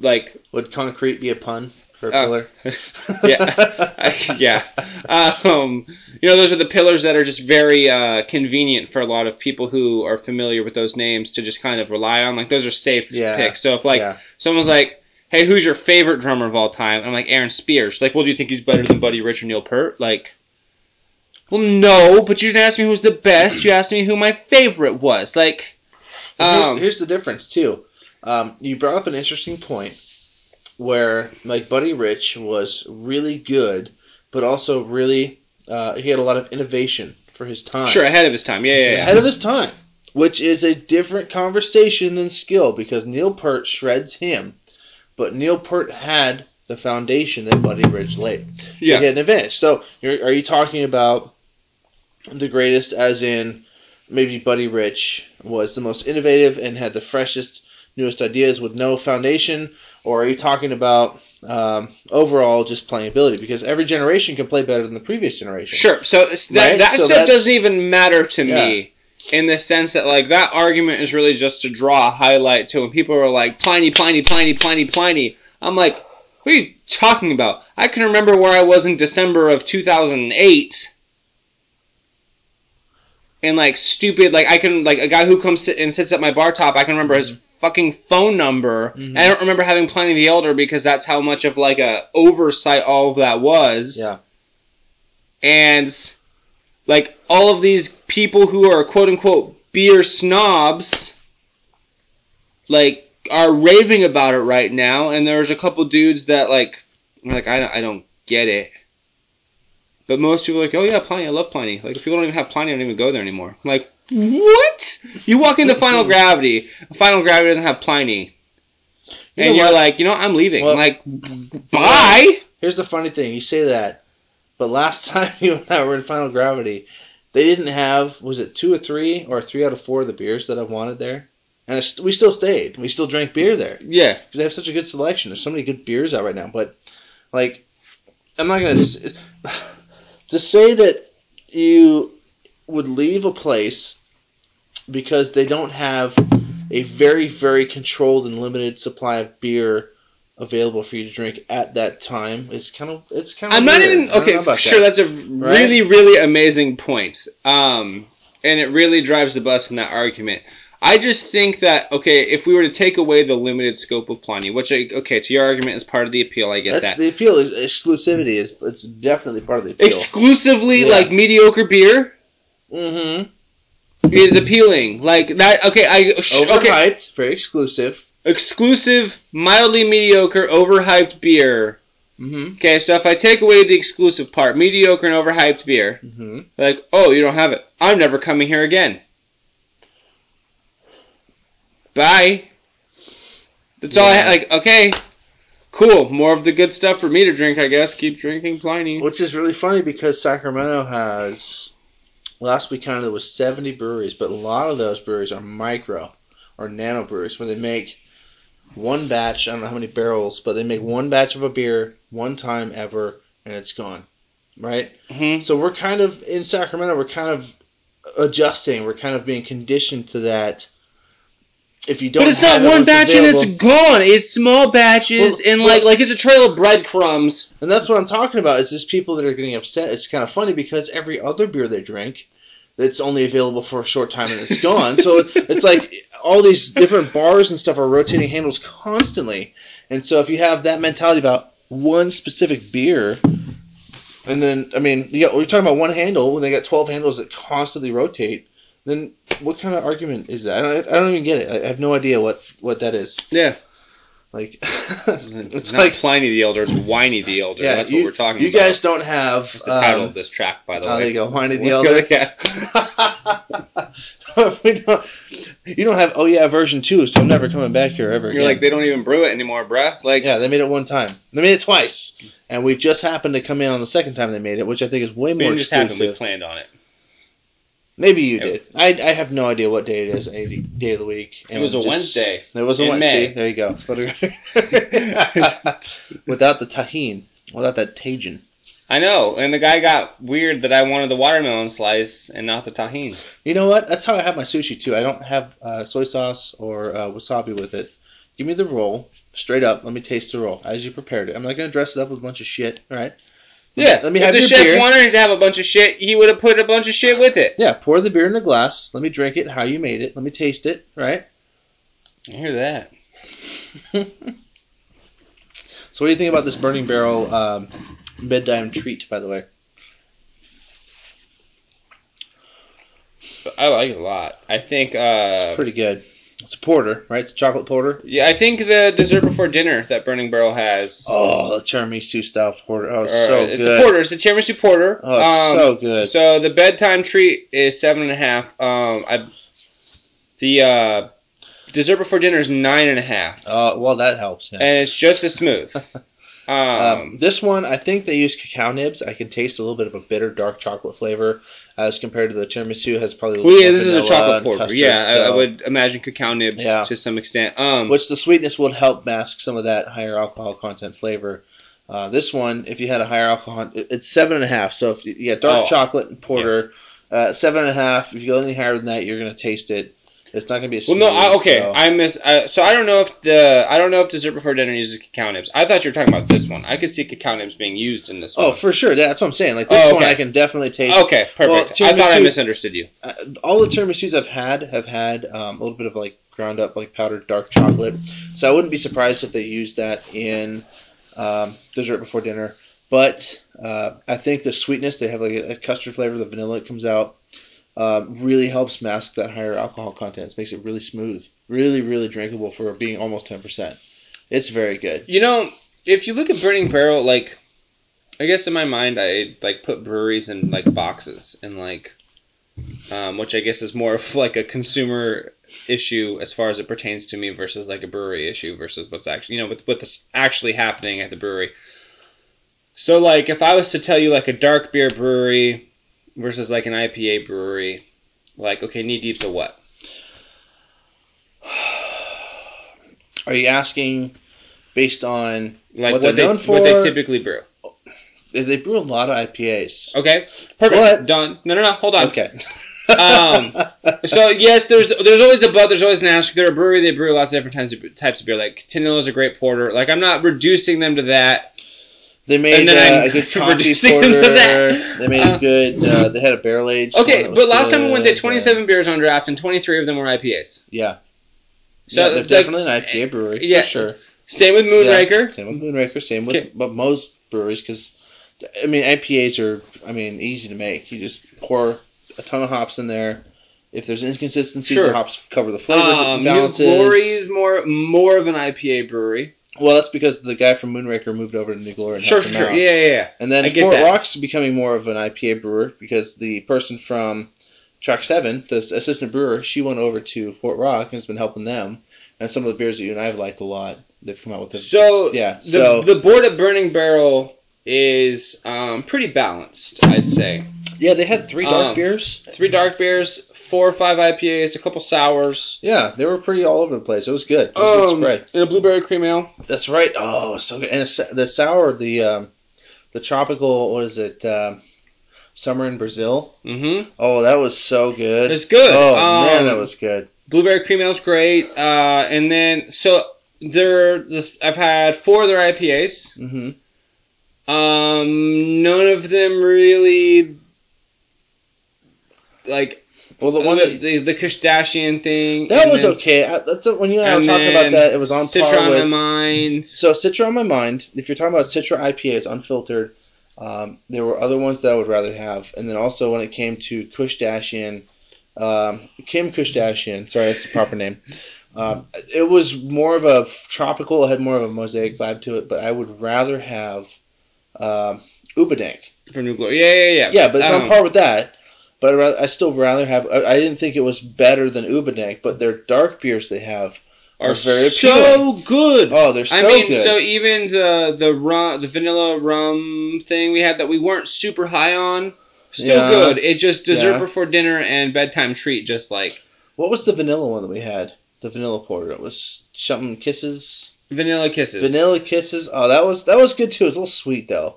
like, Would concrete be a pun for a Uh, pillar? yeah, yeah. Um, you know, those are the pillars that are just very uh, convenient for a lot of people who are familiar with those names to just kind of rely on. Like, those are safe Yeah, picks. So if like yeah. someone's like, "Hey, who's your favorite drummer of all time?" I'm like, "Aaron Spears." Like, well, do you think he's better than Buddy Rich or Neil Peart? Like, well, no. But you didn't ask me who's the best. You asked me who my favorite was. Like, Well, here's, um, here's the difference too. Um, you brought up an interesting point where like Buddy Rich was really good, but also really uh, he had a lot of innovation for his time. sure, ahead of his time. Yeah, yeah, yeah. ahead of his time, which is a different conversation than skill because Neil Peart shreds him, but Neil Peart had the foundation that Buddy Rich laid. So Yeah. he had an advantage. So you're, are you talking about the greatest as in maybe Buddy Rich was the most innovative and had the freshest, newest ideas with no foundation, or are you talking about um, overall just playing ability? Because every generation can play better than the previous generation. Sure. So that Right? that So stuff doesn't even matter to Yeah. me in the sense that like that argument is really just to draw a highlight to when people are like Pliny, Pliny, Pliny, Pliny, Pliny. I'm like, what are you talking about? I can remember where I was in December of 2008. And like stupid, like I can like a guy who comes sit and sits at my bar top. I can remember his fucking phone number. Mhm. I don't remember having Pliny the Elder because that's how much of like a oversight all of that was Yeah. and like all of these people who are quote unquote beer snobs like are raving about it right now and there's a couple dudes that like like I, don't I don't get it but most people are like oh yeah Pliny I love Pliny like if people don't even have Pliny I don't even go there anymore I'm like what? You walk into Final Gravity. Final Gravity doesn't have Pliny. You and you're what? like you know I'm leaving. Well- I'm like bye. Here's the funny thing: you say that, but last time you and I were in Final Gravity, they didn't have was it two or three or three out of four of the beers that I wanted there, and I st- we still stayed. We still drank beer there. Yeah. Because they have such a good selection. There's so many good beers out right now. But like, I'm not gonna s- to say that you would leave a place because they don't have a very very controlled and limited supply of beer available for you to drink at that time It's kind of it's kind of I'm not weird. even don't know okay. Sure, that. that's a really, really amazing point. Um, and it really drives the bus in that argument. I just think that okay, if we were to take away the limited scope of Pliny, which I, okay, to your argument is part of the appeal, I get That's- that. the appeal is exclusivity is it's definitely part of the appeal. Exclusively Yeah. like mediocre beer mm-hmm. Is appealing. Like that. Okay, I sh- okay. Overhyped, very exclusive. Exclusive, mildly mediocre, overhyped beer Mm-hmm. Okay, so if I take away the exclusive part, mediocre and overhyped beer, Mm-hmm. like, oh, you don't have it. I'm never coming here again. Bye. That's all I Yeah. ha- like. Okay, cool. More of the good stuff for me to drink, I guess. Keep drinking Pliny. Which is really funny because Sacramento has last we counted there was 70 breweries, but a lot of those breweries are micro or nano breweries where they make one batch. I don't know how many barrels, but they make one batch of a beer one time ever, and it's gone. Right. hmm So we're kind of in Sacramento. We're kind of adjusting. We're kind of being conditioned to that. If you don't, But it's not one batch and it's gone. It's small batches Well, and well- like like it's a trail of breadcrumbs. And that's what I'm talking about. Is just people that are getting upset. It's kind of funny because every other beer they drink, it's only available for a short time and it's gone. so it's like all these different bars and stuff are rotating handles constantly. And so if you have that mentality about one specific beer, and then I mean, yeah, we're talking about one handle when they got 12 handles that constantly rotate. Then what kind of argument is that? I don't, I don't even get it. I have no idea what what that is. Yeah, Like it's not like Pliny the Elder. It's Whiny the Elder. yeah, That's you, what we're talking you about. You guys don't have That's the title um, of this track, by the Oh, way. there you go. Whiny the Elder. yeah. don't, you don't have oh yeah version two, so I'm never coming back here ever You're again. like they don't even brew it anymore, bruh. Like yeah, they made it one time. They made it twice, and we just happened to come in on the second time they made it, which I think is way more just happened. We exclusive. planned on it. Maybe you did. I, I have no idea what day it is, any day of the week. It was a just- Wednesday. It was a Wednesday. May. There you go. Without the tajin, without that tajin. I know, and the guy got weird that I wanted the watermelon slice and not the tajin. You know what? That's how I have my sushi too. I don't have uh, soy sauce or uh, wasabi with it. Give me the roll straight up. Let me taste the roll as you prepared it. I'm not gonna dress it up with a bunch of shit. All right. Yeah, Let me have if the chef beer. wanted to have a bunch of shit, he would have put a bunch of shit with it. Yeah. Pour the beer in a glass. Let me drink it. How you made it. Let me taste it. Right. I hear that. So what do you think about this Burning Barrel um, mid-dime treat? By the way. I like it a lot. I think, uh, Pretty good. It's a porter, right? It's a chocolate porter. yeah, I think the dessert before dinner that Burning Barrel has. Oh, the tiramisu style porter. Oh, uh, so it's good. a porter. It's a tiramisu porter. Oh, it's Um, so good. So the bedtime treat is seven and a half. Um, I the uh, dessert before dinner is nine and a half, Oh, well, that helps. Yeah. and it's just as smooth. Um, Um, this one, I think they use cacao nibs. I can taste a little bit of a bitter dark chocolate flavor as compared to the tiramisu. Has probably a well, yeah, this is a chocolate porter. custard, yeah, I, I would imagine cacao nibs Yeah. to some extent. Um, Which the sweetness would help mask some of that higher alcohol content flavor. Uh, this one, if you had a higher alcohol, it's seven and a half. So if you you got dark Oh. chocolate and porter, uh, seven and a half. If you go any higher than that, you're gonna taste it. It's not gonna be a well, no, I, okay, so- I miss. Uh, so I don't know if the I don't know if dessert before dinner uses cacao nibs. I thought you were talking about this one. I could see cacao nibs being used in this oh, one. for sure. Yeah, that's what I'm saying. Like this Oh, one, okay. I can definitely taste. Okay, perfect. Well, I thought I misunderstood you. uh, all the tiramisus I've had have had um, a little bit of like ground up like powdered dark chocolate. So I wouldn't be surprised if they used that in um, dessert before dinner. But uh, I think the sweetness they have like a, a custard flavor, the vanilla that comes out, uh, really helps mask that higher alcohol content. It makes it really smooth, really really drinkable for being almost ten percent. It's very good. You know, if you look at Burning Barrel, like, I guess in my mind, I like put breweries in like boxes and like, um, which I guess is more of like a consumer issue as far as it pertains to me versus like a brewery issue versus what's actually you know with what's actually happening at the brewery. So like, if I was to tell you like a dark beer brewery versus like an IPA brewery, like okay, knee deep's a what? Are you asking based on Like What what, they're they known what they typically brew. they brew a lot of IPAs? Okay, perfect. What? Done. No, no, no. Hold on. Okay. Um, So yes, there's there's always a but, there's always an asterisk. They're a brewery. They brew lots of different types of types of beer. Like Tanilla is a great porter. Like I'm not reducing them to that. They made uh, a good coffee porter. They made Uh, a good. Uh, they had a barrel aged. Okay, but last time we went, they had they 27 beers on draft, and 23 of them were IPAs. Yeah. So yeah, they're like, definitely an IPA brewery yeah. for sure. Same with Moonraker. Yeah, same with Moonraker. Same with Okay. but most breweries because, I mean, IPAs are I mean easy to make. You just pour a ton of hops in there. If there's inconsistencies, Sure. the hops cover the flavor Um, New balances. Glory is more more of an IPA brewery. Well, that's because the guy from Moonraker moved over to New Glory and Sure, sure, sure. Yeah, yeah, yeah. And then Fort that. Rock's becoming more of an IPA brewer because the person from Track Seven, the assistant brewer, she went over to Fort Rock and has been helping them. And some of the beers that you and I have liked a lot, they've come out with. The, So yeah, the so the board at Burning Barrel is um, pretty balanced, I'd say. yeah, they had three dark Um, beers. Three dark beers, four or five IPAs, a couple sours, Yeah, they were pretty all over the place. It was good. It was a good um, spread. and a blueberry cream ale. That's right. Oh, so good. And it's- the sour, the um, the tropical, what is it? Um, Summer in Brazil. Mm-hmm. Oh, that was so good. It's good. Oh Um, man, that was good. Blueberry cream ale is great. Uh, and then so there, the, I've had four of their IPAs. hmm Um, none of them really like Well, the one the that, the, the Kardashian thing. that was then- okay. I, that's when you and I were talking about that. It was on Citra par on with. my mind. So Citra on my mind. If you're talking about Citra IPAs unfiltered, um, there were other ones that I would rather have. And then also when it came to Kush Dashian, um, Kim Kush Dashian, sorry, that's the proper name. Um, it was more of a tropical. It had more of a mosaic vibe to it. But I would rather have um, Ubadank. From New Glory. Yeah, yeah, yeah. Yeah, but it's on par with that. But I, still rather have. I, I didn't think it was better than Ubadank, but their dark beers they have Are are very so good. Oh, they're so I mean, good. so even the the rum, the vanilla rum thing we had that we weren't super high on, still Yeah. good. It just dessert Yeah. before dinner and bedtime treat, just like What was the vanilla one that we had? The vanilla porter. It was something kisses. vanilla kisses. Vanilla kisses. Oh, that was that was good too. It was a little sweet though.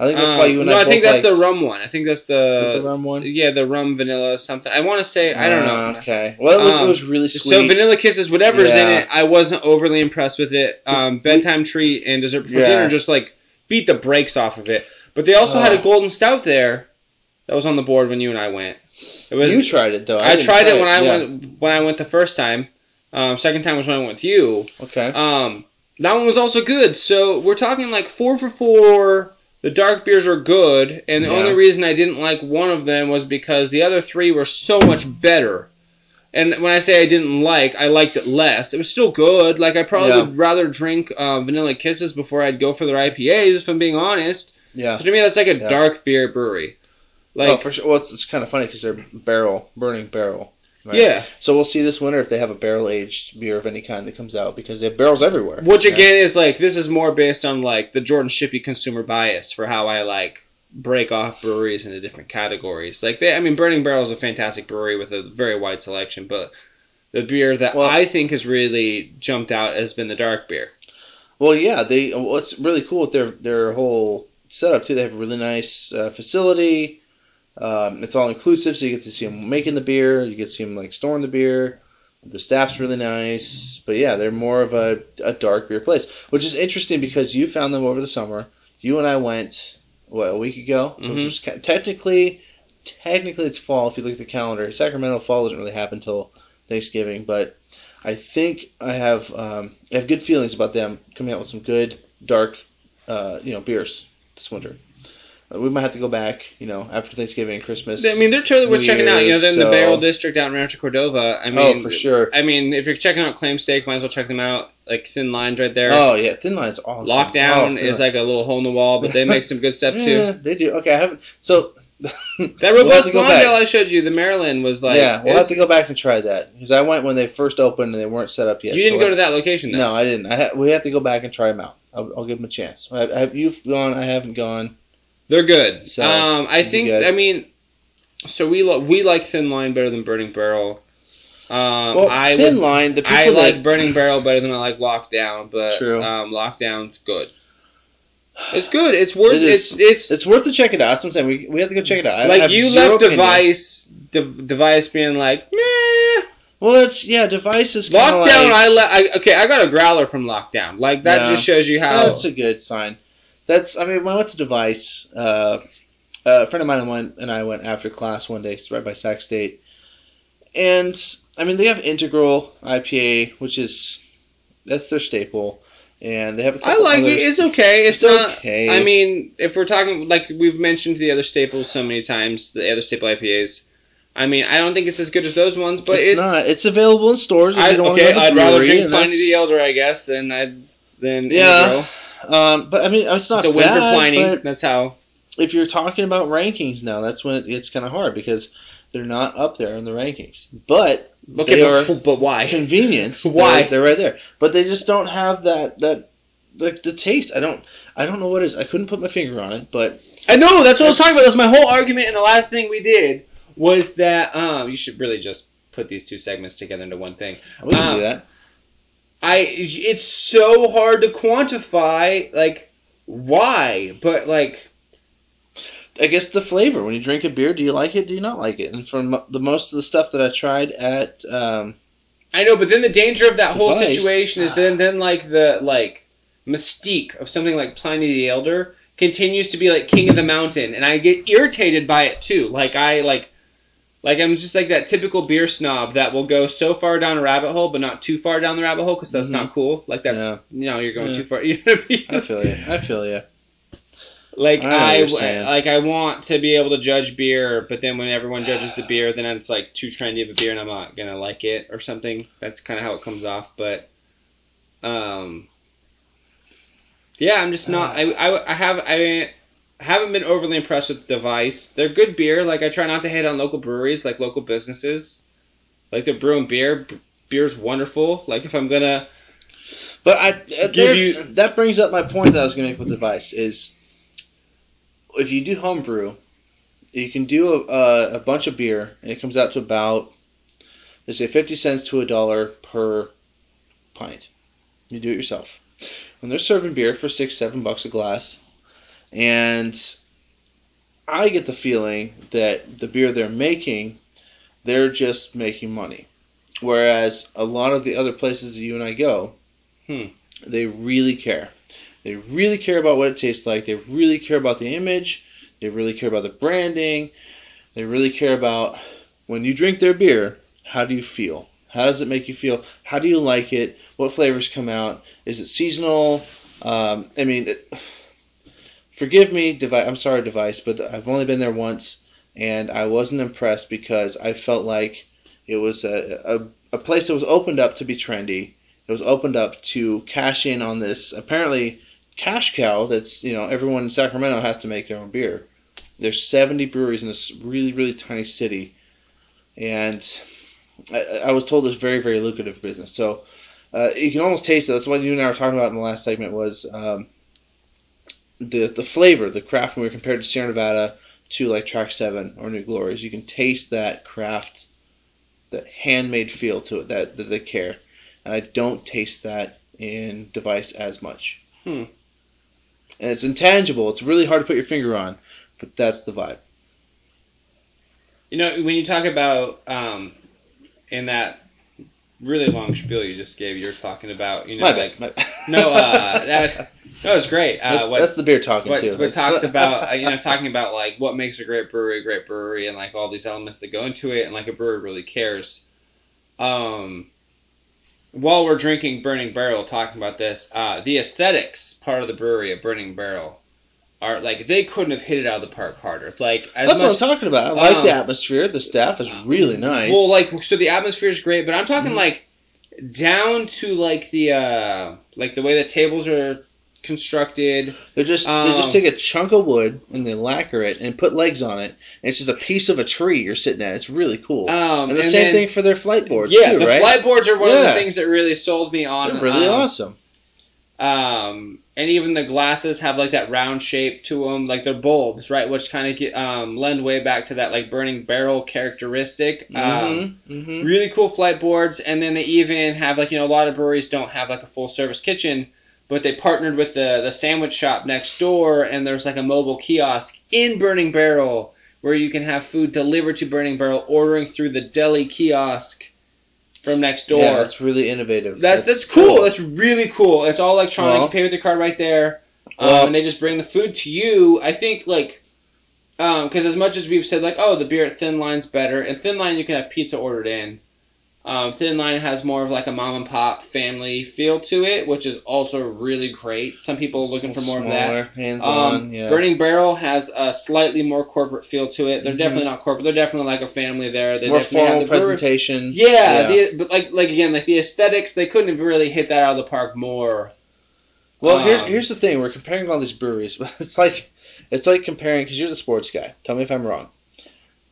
I think that's why Um, you and no, I. I think that's the rum one. I think that's the, the rum one. yeah, the rum vanilla something. I want to say I don't Ah, know. Okay. Well, it was Um, it was really sweet. So vanilla kisses, whatever's in it, I wasn't overly impressed with it. Um, bedtime treat and dessert before Yeah. dinner just like beat the brakes off of it. But they also had a Oh. golden stout there that was on the board when you and I went. It was you tried it though. I, didn't tried it when I yeah. went when I went the first time. Um, second time was when I went with you. Okay. Um, that one was also good. So we're talking like four for four. The dark beers are good, and the Yeah. only reason I didn't like one of them was because the other three were so much better. And when I say I didn't like, I liked it less. It was still good. Like I probably Yeah. would rather drink uh, Vanilla Kisses before I'd go for their IPAs, if I'm being honest. yeah. So to me, that's like a Yeah. dark beer brewery. Like oh, for sure. Well, it's, it's kind of funny because they're barrel burning barrel. Right? yeah, So we'll see this winter if they have a barrel aged beer of any kind that comes out because they have barrels everywhere. Which Yeah. again is like this is more based on like the Jordan Shippey consumer bias for how I like break off breweries into different categories. Like they, I mean, Burning Barrel is a fantastic brewery with a very wide selection, but the beer that Well- I think has really jumped out has been the dark beer. Well, yeah, they. What's really cool with their their whole setup too. They have a really nice uh, facility. Um, it's all inclusive, so you get to see them making the beer. You get to see them like storing the beer. The staff's really nice, but yeah, they're more of a, a dark beer place, which is interesting because you found them over the summer. You and I went what a week ago. It was Mhm. just, ki- technically, technically it's fall if you look at the calendar. Sacramento fall doesn't really happen until Thanksgiving, but I think I have um, I have good feelings about them coming out with some good dark, uh, you know, beers this winter. We might have to go back, you know, after Thanksgiving and Christmas. I mean, they're totally worth checking out. You know, they're in the so- Barrel District out in Rancho Cordova. I oh, mean, oh, for sure. I mean, if you're checking out Claimstake, might as well check them out. Like Thin Lines right there. Oh yeah, Thin Line's awesome. Lockdown Oh, is like a little hole in the wall, but they make some good stuff too. Yeah, they do. Okay, I haven't. So That we'll robust blonde ale I showed you, the Maryland, was like. yeah, we'll have to go back and try that because I went when they first opened and they weren't set up yet. you didn't so go to that location though. No, I didn't. I ha- we have to go back and try them out. I'll, I'll give them a chance. I, I, you've gone. I haven't gone. They're good. So, um, I think. good. I mean, so we lo- we like Thin Line better than Burning Barrel. Um, Well, I Thin would, Line. The people I like that, Burning Barrel better than I like Lockdown, but True. um, Lockdown's good. It's good. It's worth. It is. it's it's It's worth to check it out. That's what I'm saying. We, we have to go check it out. Like you left device de- device being like meh. Well, it's yeah. Device is Lockdown. like I let. I, okay, I got a growler from Lockdown. Like that Yeah. just shows you how. that's a good sign. That's I mean when I went to Device, uh, a friend of mine and went and I went after class one day, right by Sac State, and I mean they have Integral IPA, which is that's their staple, and they have a I like others. it. It's okay. It's, It's not. okay. I mean, if we're talking like we've mentioned the other staples so many times, the other staple IPAs. I mean, I don't think it's as good as those ones, but it's, it's, not. It's available in stores. If I, you don't okay, want to go to I'd rather drink Pliny the Elder, I guess, than I'd than Yeah, Integro. Um, but I mean, it's not It's a win for bad, Pliny. but That's how. if you're talking about rankings now, that's when it gets kind of hard because they're not up there in the rankings. But Okay, they are but, but why? convenience. Why? They're, they're right there, but they just don't have that that like the taste. I don't I don't know what it is. I couldn't put my finger on it, but I know that's what I was talking about. That's my whole argument. And the last thing we did was that um, you should really just put these two segments together into one thing. we can Um, do that. I it's so hard to quantify like why, but like I guess the flavor. When you drink a beer, do you like it? Do you not like it? And from the most of the stuff that I tried at, um, I know, but then the danger of that whole situation is then then like the like mystique of something like Pliny the Elder continues to be like king of the mountain, and I get irritated by it too. Like I like like I'm just like that typical beer snob that will go so far down a rabbit hole, but not too far down the rabbit hole because that's Mhm. not cool. Like that's Yeah. you know you're going Yeah. too far. You know what I mean? I feel you. I feel you. Like I I, like I want to be able to judge beer, but then when everyone judges the beer, then it's like too trendy of a beer, and I'm not gonna like it or something. That's kind of how it comes off. But um, yeah, I'm just not. I, I, I have I haven't been overly impressed with Device. They're good beer. Like I try not to hate on local breweries, like local businesses. Like they're brewing beer. Beer's wonderful. Like if I'm gonna But I uh, there- you- that brings up my point that I was going to make with device is if you do homebrew, you can do a, a, a bunch of beer and it comes out to about let's say fifty cents to a dollar per pint. You do it yourself. When they're serving beer for six seven bucks a glass, and I get the feeling that the beer they're making, they're just making money. Whereas a lot of the other places that you and I go, Hmm. they really care. They really care about what it tastes like. They really care about the image. They really care about the branding. They really care about when you drink their beer, how do you feel? How does it make you feel? How do you like it? What flavors come out? Is it seasonal? Um, I mean, it, forgive me, device. I'm sorry, device, but I've only been there once, and I wasn't impressed because I felt like it was a, a, a place that was opened up to be trendy. It was opened up to cash in on this apparently cash cow that's you know everyone in Sacramento has to make their own beer. There's 70 breweries in this really really tiny city, and I, I was told it's very very lucrative business. So uh, you can almost taste it. That's what you and I were talking about in the last segment was um, the the flavor, the craft when we were compared to Sierra Nevada to like Track Seven or New Glories. You can taste that craft, that handmade feel to it that, that they care. And I don't taste that in Device as much. Hmm. And it's intangible. It's really hard to put your finger on, but that's the vibe. You know, when you talk about um, in that really long spiel you just gave, you were talking about, you know, My like bad. No, uh, that was that was great. Uh, that's, what that's the beer talking what, too. what talks about uh, you know talking about like what makes a great brewery a great brewery and like all these elements that go into it and like a brewery really cares. Um, while we're drinking Burning Barrel, talking about this, uh, the aesthetics part of the brewery at Burning Barrel are like they couldn't have hit it out of the park harder. Like as That's much, what I'm talking about. I like Um, the atmosphere. The staff is really nice. Well, like so the atmosphere is great, but I'm talking Mhm. like down to like the uh like the way the tables are constructed. They just they Um, just take a chunk of wood and they lacquer it and put legs on it. And it's just a piece of a tree you're sitting at. It's really cool. Um, and the same then- thing for their flight boards Yeah, too, the right? flight boards are one of the things that really sold me on. They're really um, awesome. Um, and even the glasses have like that round shape to them, like they're bulbs, right? Which kind of um, lend way back to that like burning barrel characteristic. Um, Mm-hmm. Mm-hmm. really cool flight boards and then they even have like you know a lot of breweries don't have like a full service kitchen but they partnered with the the sandwich shop next door and there's like a mobile kiosk in burning barrel where you can have food delivered to burning barrel ordering through the deli kiosk from next door Yeah, that's really innovative. that, that's, cool. That's really cool. It's all electronic. Well- you pay with your card right there, um, Well- and they just bring the food to you. I think like, because as much as we've said like, oh, the beer at Thin Line's better, and Thin Line you can have pizza ordered in. Um, Thin Line has more of like a mom and pop family feel to it, which is also really great. Some people are looking for more of that. Smaller, hands-on. Um, yeah. Burning Barrel has a slightly more corporate feel to it. They're Mhm. definitely not corporate. They're definitely like a family there. They More formal the presentation. yeah, The, but like like again, like the aesthetics, they couldn't have really hit that out of the park more. Well, here's Um, here's the thing. We're comparing all these breweries, but it's like it's like comparing because you're the sports guy. Tell me if I'm wrong.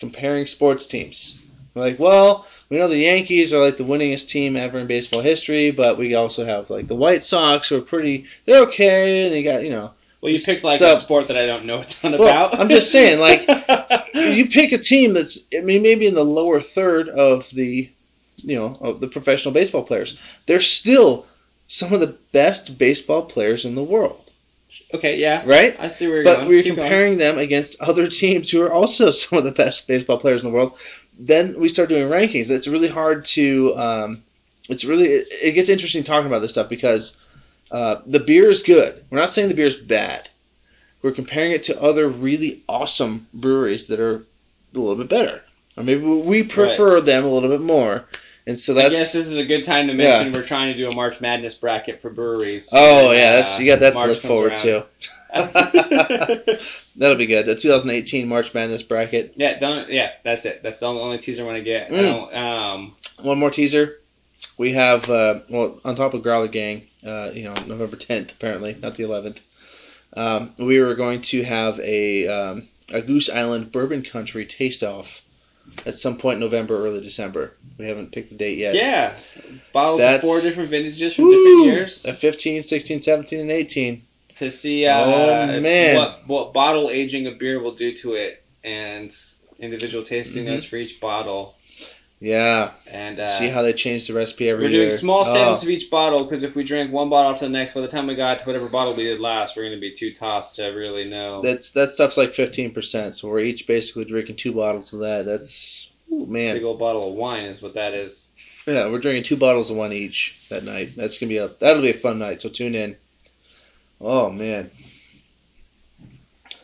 Comparing sports teams. Like, well, we know the Yankees are like the winningest team ever in baseball history, but we also have like the White Sox who are pretty. They're okay, and you got you know. Well, you picked like So- a sport that I don't know a ton Well, about. I'm just saying, like, You pick a team that's I mean maybe in the lower third of the you know of the professional baseball players. They're still some of the best baseball players in the world, okay, yeah, right? I see where you're But going. we're Keep going. comparing them against other teams who are also some of the best baseball players in the world. Then we start doing rankings. It's really hard to. Um, it's really it, it gets interesting talking about this stuff because uh, the beer is good. We're not saying the beer is bad. We're comparing it to other really awesome breweries that are a little bit better, or maybe we prefer them a little bit more. And so that's, I guess this is a good time to mention we're trying to do a March Madness bracket for breweries. oh when, yeah, uh, that's you got that to March look forward around. to. That'll be good. The 2018 March Madness bracket. yeah, don't. Yeah, that's it. That's the only, teaser I want to get. I Mm. don't, um, One more teaser. We have uh, well on top of Growler Gang, uh, you know, November 10th apparently, not the 11th. Um, we were going to have a um, a Goose Island Bourbon Country taste off at some point in November, early December. We haven't picked the date yet. yeah, bottles That's- of four different vintages from Woo! different years At 15, 16, 17, and 18. To see uh, Oh, what what bottle aging of beer will do to it and individual tasting Mhm. notes for each bottle. Yeah. And uh, See how they change the recipe every we're year. doing small Oh. samples of each bottle because if we drink one bottle after the next, by the time we got to whatever bottle we did last, we're going to be too tossed to really know. That's that stuff's like 15%. So we're each basically drinking two bottles of that. That's ooh, man. big old bottle of wine is what that is. Yeah, we're drinking two bottles of one each that night. That's gonna be a that'll be a fun night. So tune in. Oh man.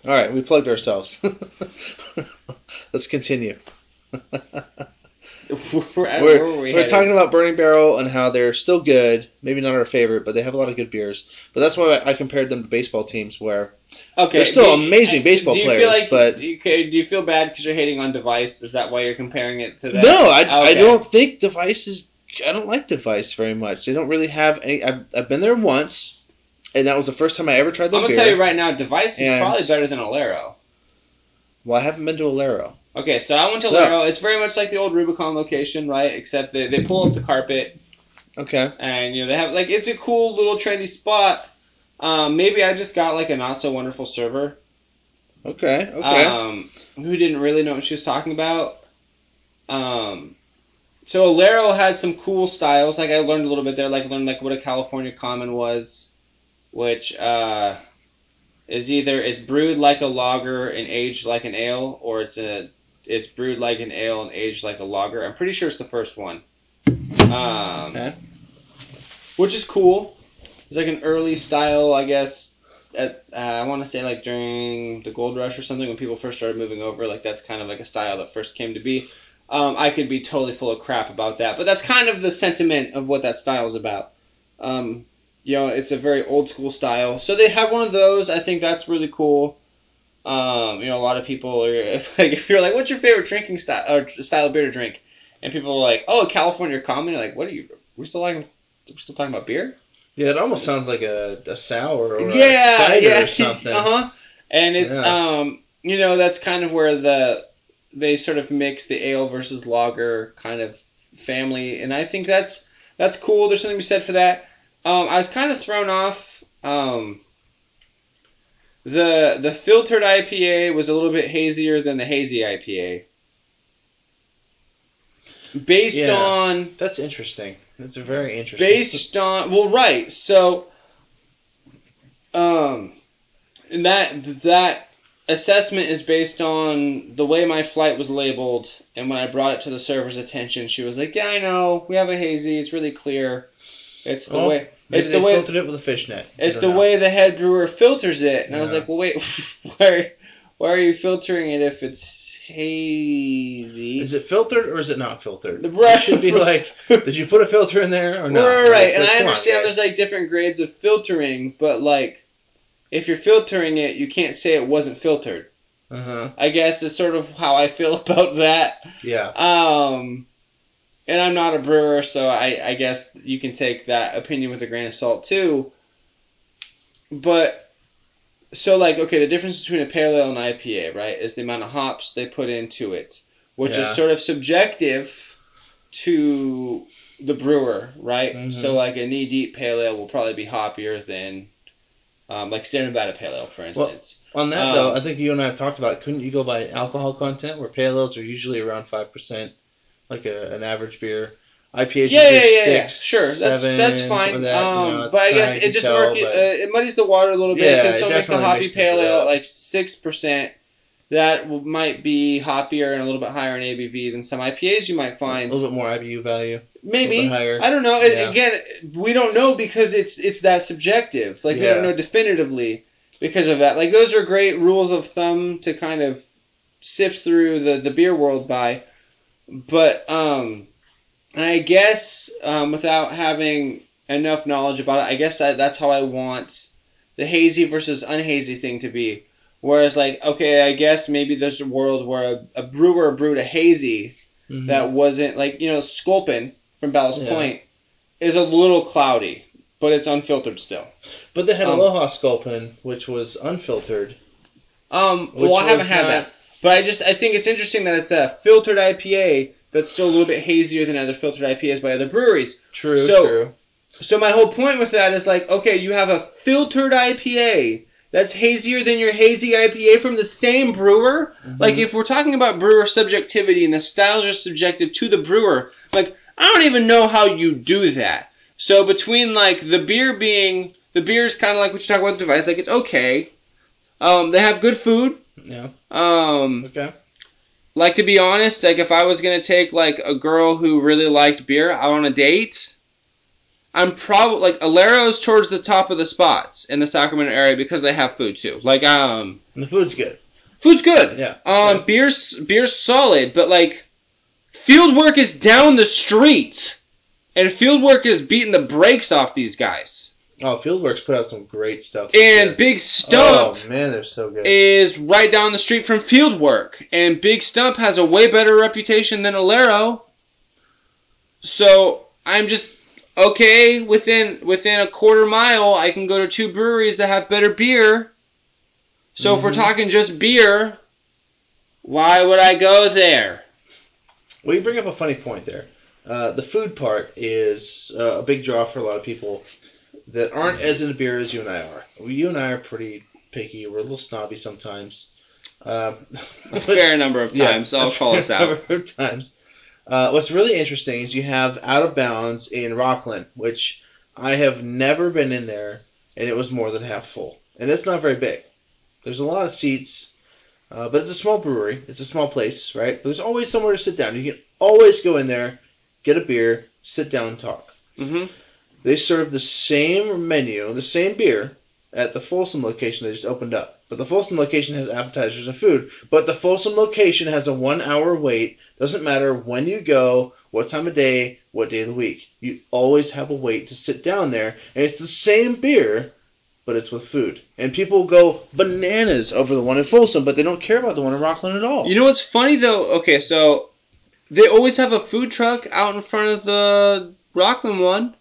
All right, we plugged ourselves. Let's continue. We're, were we we're talking about Burning Barrel and how they're still good. Maybe not our favorite, but they have a lot of good beers. But that's why I compared them to baseball teams, where Okay, They're still you- amazing I- baseball do you players, Feel like, but- do you, do you feel bad because you're hating on Device? Is that why you're comparing it to that? no, I, I don't think Device is. I don't like Device very much. They don't really have any. I've, I've been there once, and that was the first time I ever tried their I'm gonna beer. tell you right now, Device is And- probably better than Alaro. Well, I haven't been to Alaro. Okay, so I went to So- Alaro. It's very much like the old Rubicon location, right? Except they, they pull up the carpet Okay. and you know they have like it's a cool little trendy spot. Um, maybe I just got like a not so wonderful server Okay. Okay. um, who didn't really know what she was talking about. Um, so Alaro had some cool styles. Like I learned a little bit there. Like learned like what a California Common was, which uh, is either it's brewed like a lager and aged like an ale, or it's a it's brewed like an ale and aged like a lager. I'm pretty sure it's the first one. Um, Okay. Which is cool. It's like an early style, I guess. At uh, I want to say like during the gold rush or something when people first started moving over. Like that's kind of like a style that first came to be. Um, I could be totally full of crap about that, but that's kind of the sentiment of what that style is about. Um, you know, it's a very old school style. So they have one of those. I think that's really cool. Um, you know, a lot of people are like, if you're like, what's your favorite drinking style or style of beer to drink? And people are like, oh, California Common. You're like, what are you? We're still like, we're still talking about beer? Yeah, it almost sounds like a, a sour or yeah, a cider yeah, or something. Uh huh. And it's Yeah. um, you know, that's kind of where the they sort of mix the ale versus lager kind of family, and I think that's that's cool. There's something to be said for that. Um, I was kind of thrown off. Um, the the filtered IPA was a little bit hazier than the hazy IPA. Based Yeah. on That's interesting. That's a very interesting. based on well right so um and that that assessment is based on the way my flight was labeled and when i brought it to the server's attention she was like yeah i know we have a hazy it's really clear it's the Oh, way it's they the way filtered it with a fishnet. It's the know. way the head brewer filters it and i was like well wait why why are you filtering it if it's hazy Is it filtered or is it not filtered? The It should be like, did you put a filter in there or not? Right, right, Like, and I come on, understand there's like different grades of filtering, but like if you're filtering it, you can't say it wasn't filtered. Uh-huh. I guess is sort of how I feel about that. Yeah. Um, and I'm not a brewer, so I, I guess you can take that opinion with a grain of salt too. but so like okay, the difference between a pale ale and IPA, right, is the amount of hops they put into it, which Yeah. is sort of subjective to the brewer, right? Mhm. So like a knee deep pale ale will probably be hoppier than um, like Sierra Nevada pale ale, for instance. On that Um, though, I think you and I have talked about. Couldn't you go by alcohol content, where pale ales are usually around five percent, like a, an average beer. IPAs yeah, yeah, yeah, yeah. six, Sure, that's seven, that's something fine. that, you um, know, but I guess it just tell, but- Uh, it muddies the water a little bit Yeah, because it so makes the hoppy pale ale like six percent. That might be hoppier and a little bit higher in ABV than some IPAs you might find. a little bit more IBU value. Maybe a bit higher. I don't know. Yeah. Again, we don't know because it's it's that subjective. Like we don't know definitively because of that. Like those are great rules of thumb to kind of sift through the the beer world by. But um, and I guess um, without having enough knowledge about it, I guess that, that's how I want the hazy versus unhazy thing to be. Whereas like okay, I guess maybe there's a world where a, a brewer brewed a hazy Mhm. that wasn't like you know Sculpin from Ballast Yeah. Point is a little cloudy, but it's unfiltered still. But they had um, Aloha Sculpin, which was unfiltered. Um, well, I haven't had not- that, but I just I think it's interesting that it's a filtered IPA that's still a little bit hazier than other filtered IPAs by other breweries. True, So- true. So my whole point with that is like, okay, you have a filtered IPA that's hazier than your hazy IPA from the same brewer. Like Mhm. if we're talking about brewer subjectivity and the styles are subjective to the brewer, like I don't even know how you do that. So between like the beer being the beer is kind of like what you talk about the device, like it's okay. Um, they have good food. Yeah. Um, Okay. like to be honest, like if I was gonna take like a girl who really liked beer out on a date, I'm probably like Alaro's towards the top of the spots in the Sacramento area because they have food too. Like um, And the food's good. food's good. Yeah. Um, Okay. beer's beer's solid, but like Fieldwork is down the street, and Fieldwork is beating the brakes off these guys. Oh, Fieldworks put out some great stuff. And year. Big Stump Oh man, they're so good. is right down the street from Fieldwork, and Big Stump has a way better reputation than Alaro. So I'm just okay within within a quarter mile. I can go to two breweries that have better beer. So if we're Mhm. talking just beer, why would I go there? Well, you bring up a funny point there. Uh, the food part is uh, a big draw for a lot of people that aren't as into beer as you and I are. Well, you and I are pretty picky. We're a little snobby sometimes. Um, A fair number of yeah, times. I'll a call us fair out. number of times. Uh, what's really interesting is you have Out of Bounds in Rocklin, which I have never been in there, and it was more than half full. And it's not very big. There's a lot of seats, uh, but it's a small brewery. It's a small place, right? But there's always somewhere to sit down. You can always go in there, get a beer, sit down, and talk. hmm They serve the same menu, the same beer, at the Folsom location they just opened up. But the Folsom location has appetizers and food. But the Folsom location has a one hour wait. Doesn't matter when you go, what time of day, what day of the week. You always have a wait to sit down there. And it's the same beer, but it's with food. And people go bananas over the one in Folsom, but they don't care about the one in Rocklin at all. You know what's funny though? Okay, so they always have a food truck out in front of the Rocklin one.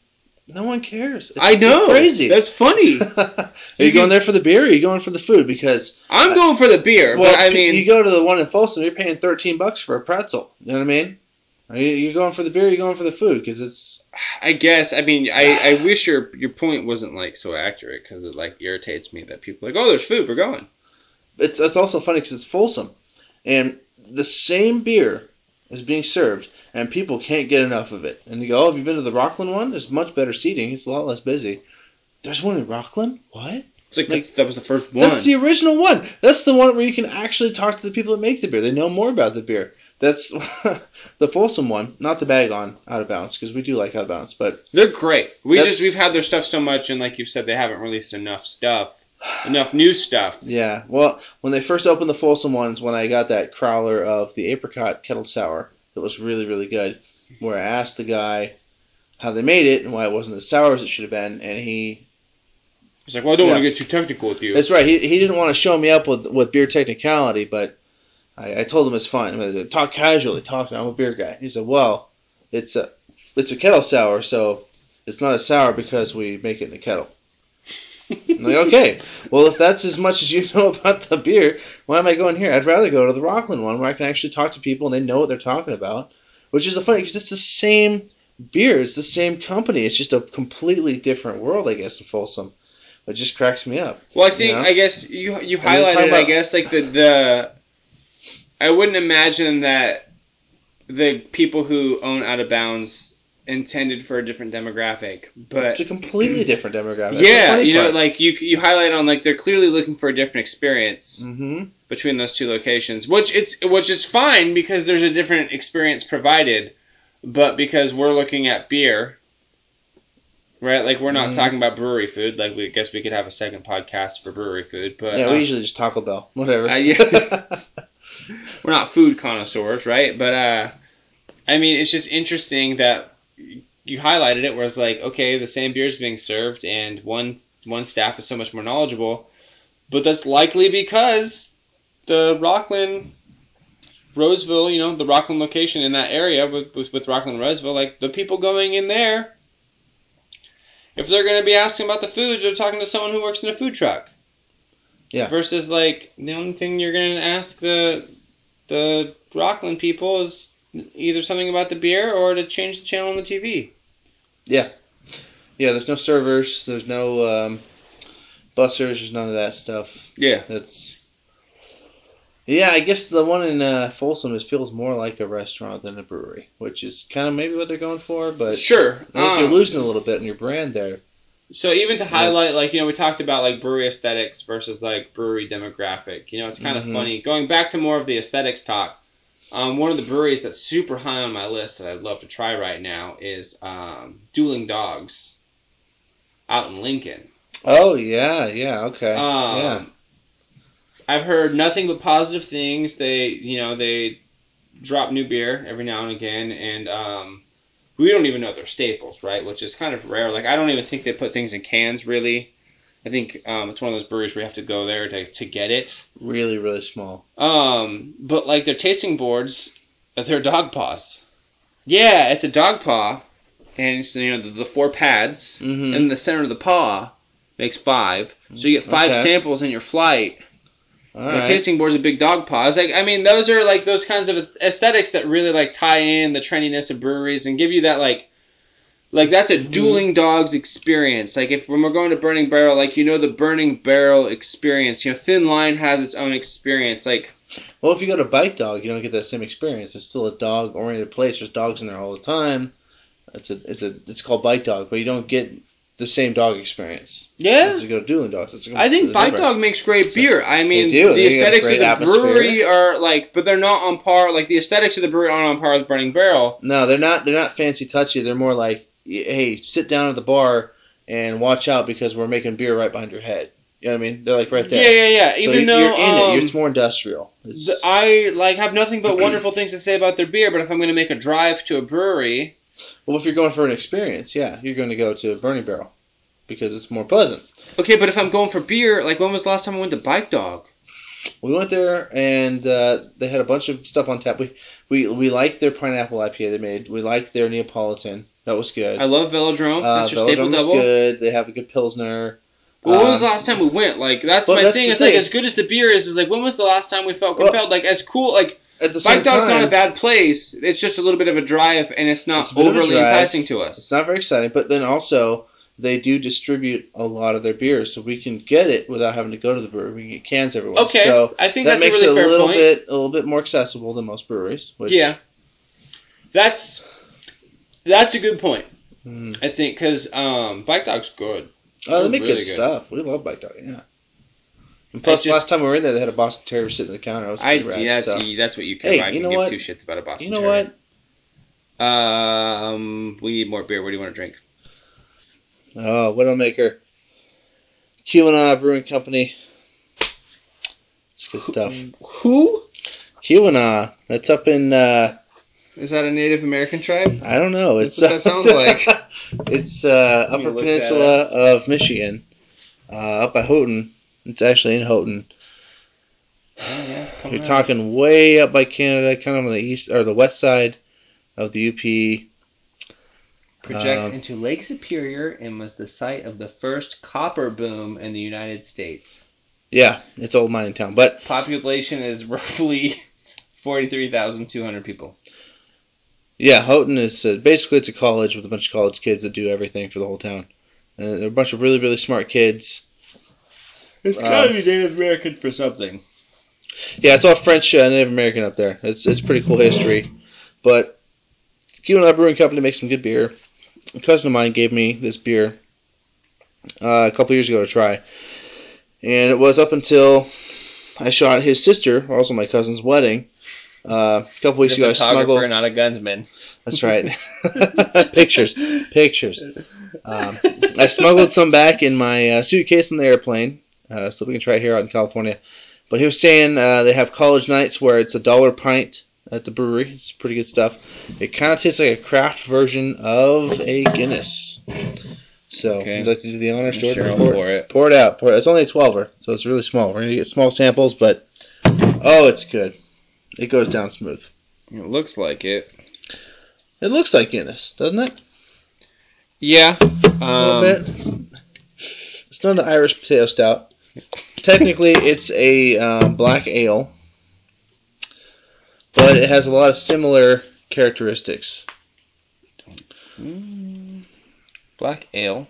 No one cares. It's, I know. Crazy. That's funny. are you going there for the beer or are you going for the food? Because I'm going for the beer, Well, but I mean, you go to the one in Folsom, you're paying thirteen bucks for a pretzel. You know what I mean? Are you, you're going for the beer, or you're going for the food because it's I guess I mean I, I wish your your point wasn't like so accurate because it like irritates me that people are like oh there's food we're going. it's it's also funny because it's Folsom, and the same beer is being served, and people can't get enough of it. And you go, oh, have you been to the Rocklin one? There's much better seating. It's a lot less busy. There's one in Rocklin. What? It's like, Like, that, was the first one. That's the original one. That's the one where you can actually talk to the people that make the beer. They know more about the beer. That's the Folsom one. Not to bag on Out of Bounds because we do like Out of Bounds, but They're great. We just we've had their stuff so much, and like you said, they haven't released enough stuff, enough new stuff. Yeah, well, when they first opened the Folsom ones, when I got that crowler of the apricot kettle sour, that was really, really good, where I asked the guy how they made it and why it wasn't as sour as it should have been, and he. It's like well I don't want to get too technical with you. That's right, he, he didn't want to show me up with, with beer technicality, but I, I told him it's fine. Mean, talk casually, talk, I'm a beer guy. He said, well, it's a, it's a kettle sour, so it's not as sour because we make it in a kettle. I'm like, okay, well, if that's as much as you know about the beer, why am I going here? I'd rather go to the Rocklin one where I can actually talk to people and they know what they're talking about. Which is the funny because it's the same beer, it's the same company, it's just a completely different world, I guess, in Folsom. It just cracks me up. Well, I think You know? I guess you you And then talk highlighted. I guess like the the. I wouldn't imagine that the people who own Out of Bounds intended for a different demographic, but It's a completely different demographic. Yeah, you know, part. like you you highlight on like they're clearly looking for a different experience Mhm. between those two locations, which it's which is fine because there's a different experience provided, but because we're looking at beer, right? Like we're not Mhm. talking about brewery food. Like we guess we could have a second podcast for brewery food, but yeah, we usually just Taco Bell, whatever. Uh, yeah. we're not food connoisseurs, right? But uh, I mean, it's just interesting that you highlighted it, where it's like, okay, the same beer is being served, and one one staff is so much more knowledgeable, but that's likely because the Rocklin. Roseville, you know, the Rocklin location in that area with, with, with Rocklin Roseville, like the people going in there, if they're going to be asking about the food, they're talking to someone who works in a food truck. Yeah. Versus like the only thing you're going to ask the the Rocklin people is either something about the beer or to change the channel on the TV. yeah, yeah. there's no servers, there's no um, bussers, there's none of that stuff. Yeah. That's yeah, I guess the one in uh, Folsom is feels more like a restaurant than a brewery, which is kind of maybe what they're going for. But Sure. Think you're um, losing a little bit in your brand there. So even to highlight, Yes. like you know, we talked about like brewery aesthetics versus like brewery demographic. You know, it's kind of Mhm. funny going back to more of the aesthetics talk. Um, one of the breweries that's super high on my list that I'd love to try right now is um, Dueling Dogs out in Lincoln. Oh yeah, yeah, okay, Um, yeah. I've heard nothing but positive things. They, you know, they drop new beer every now and again, and um, we don't even know their staples, right? Which is kind of rare. Like I don't even think they put things in cans, really. I think um, it's one of those breweries where you have to go there to, to get it. Really, really small. Um, but like their tasting boards, uh, they're dog paws. Yeah, it's a dog paw, and it's you know the, the four pads, Mm-hmm. and the center of the paw makes five. So you get five Okay. samples in your flight. All right. tasting board's a big dog paw. It's like I mean, those are like those kinds of aesthetics that really like tie in the trendiness of breweries and give you that like, like that's a Mhm. dueling dogs experience. Like if when we're going to Burning Barrel, like you know the Burning Barrel experience. You know, Thin Line has its own experience. Like Well, if you go to Bike Dog, you don't get that same experience. It's still a dog-oriented place. There's dogs in there all the time. It's a, it's a, it's called Bike Dog, but you don't get the same dog experience. yeah, As you go to Dueling Dogs. It's I think Bike. Dog makes great beer. I mean, the They aesthetics of the atmosphere. brewery are like, but they're not on par. Like the aesthetics of the brewery aren't on par with Burning Barrel. No, they're not. They're not fancy touchy. They're more like, hey, sit down at the bar and watch out because we're making beer right behind your head. You know what I mean? They're like right there. Yeah, yeah, yeah. So Even you- though you're in um, it, it's more industrial. It's, I like have nothing but wonderful things to say about their beer. But if I'm going to make a drive to a brewery, well, if you're going for an experience, yeah, you're going to go to Burning Barrel because it's more pleasant. okay. But if I'm going for beer, like when was the last time I went to Bike Dog? We went there and uh, they had a bunch of stuff on tap. We we we liked their pineapple IPA they made. We liked their Neapolitan. That was good. I love Velodrome. uh, That's your staple Velodrome was double. good. They have a good pilsner. Well, when was Um, the last time we went? Like that's well, my that's thing. It's like as good as the beer is, is like when was the last time we felt Well- compelled? like as cool, like At the Bike Dog's time, not a bad place. It's just a little bit of a drive, and it's not It's a bit of a overly enticing to us. It's not very exciting, but then also they do distribute a lot of their beers, so we can get it without having to go to the brewery. We can get cans everywhere. Okay, So I think that that's makes a really it a little point. bit a little bit more accessible than most breweries. Which, Yeah, that's that's a good point. Mm. I think because um, Bike Dog's good. Oh, they make really good good. stuff. We love Bike Dog. Yeah. And plus, just- last time we were in there, they had a Boston Terrier sitting at the counter. It was I rad. yeah, that's so. that's what you care Hey. I you can know give what? two shits about a Boston Terrier. You know Terrier. what? Um, we need more beer. What do you want to drink? Oh, Widowmaker. Keweenaw Brewing Company. It's good stuff. Who Keweenaw. That's up in. Uh, is that? A Native American tribe? I don't know. That's It's what that sounds like. it's uh, Upper Peninsula of Michigan, uh, up by Houghton. It's actually in Houghton. Oh, yeah, You're out. talking way up by Canada, kind of on the east or the west side of the UP. Projects Um, into Lake Superior and was the site of the first copper boom in the United States. Yeah, it's old mining town, but Population is roughly 43,200 people. Yeah, Houghton is uh, basically it's a college with a bunch of college kids that do everything for the whole town. And they're a bunch of really really smart kids. It's Um, gotta be Native American for something. Yeah, it's all French uh, Native American up there. It's it's pretty cool history, but Keweenaw Brewing Company makes some good beer. A cousin of mine gave me this beer uh, a couple years ago to try, and it was up until I shot his sister, also my cousin's wedding. Uh, a couple weeks ago, a I photographer, smuggled. not a gunsman. That's right. pictures, pictures. Um, I smuggled some back in my uh, suitcase on the airplane, uh, so we can try it here out in California. But he was saying uh, they have college nights where it's a dollar pint at the brewery. It's pretty good stuff. It kind of tastes like a craft version of a Guinness. So, Okay. would you like to do the honors, Jordan? Sure, pour, pour it. pour it out. Pour it. It's only a 12er, so it's really small. We're going to get small samples, but oh, it's good. It goes down smooth. It looks like it. It looks like Guinness, doesn't it? Yeah. a Um, little bit. It's not an Irish potato stout. Technically, it's a um, black ale, but it has a lot of similar characteristics. Mm, Black ale,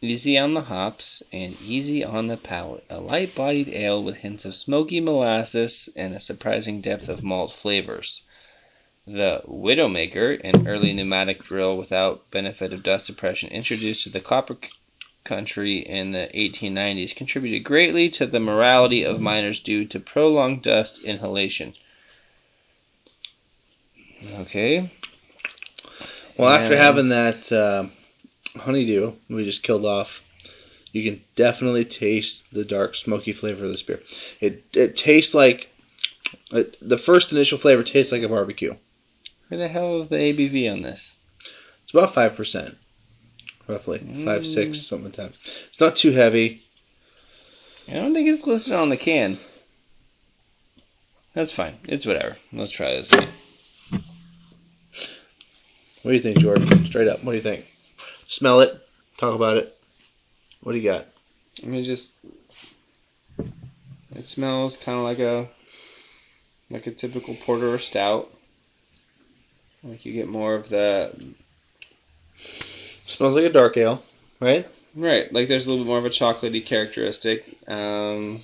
easy on the hops and easy on the palate. A light-bodied ale with hints of smoky molasses and a surprising depth of malt flavors. The Widowmaker, an early pneumatic drill without benefit of dust suppression, introduced to the copper country in the 1890s, contributed greatly to the morality of miners due to prolonged dust inhalation. Okay. Well, after having that um honeydew we just killed off, you can definitely taste the dark, smoky flavor of this beer. It it tastes like it, the first initial flavor tastes like a barbecue. Where the hell is the ABV on this? It's about five percent, roughly five Mm. six something like that. It's not too heavy. I don't think it's listed on the can. That's fine. It's whatever. Let's try this. What do you think, Jordan? Straight up, what do you think? Smell it. Talk about it. What do you got? Let me just. It smells kind of like a like a typical porter or stout. Like you get more of the Smells like a dark ale, right? right. Like there's a little bit more of a chocolatey characteristic. Um,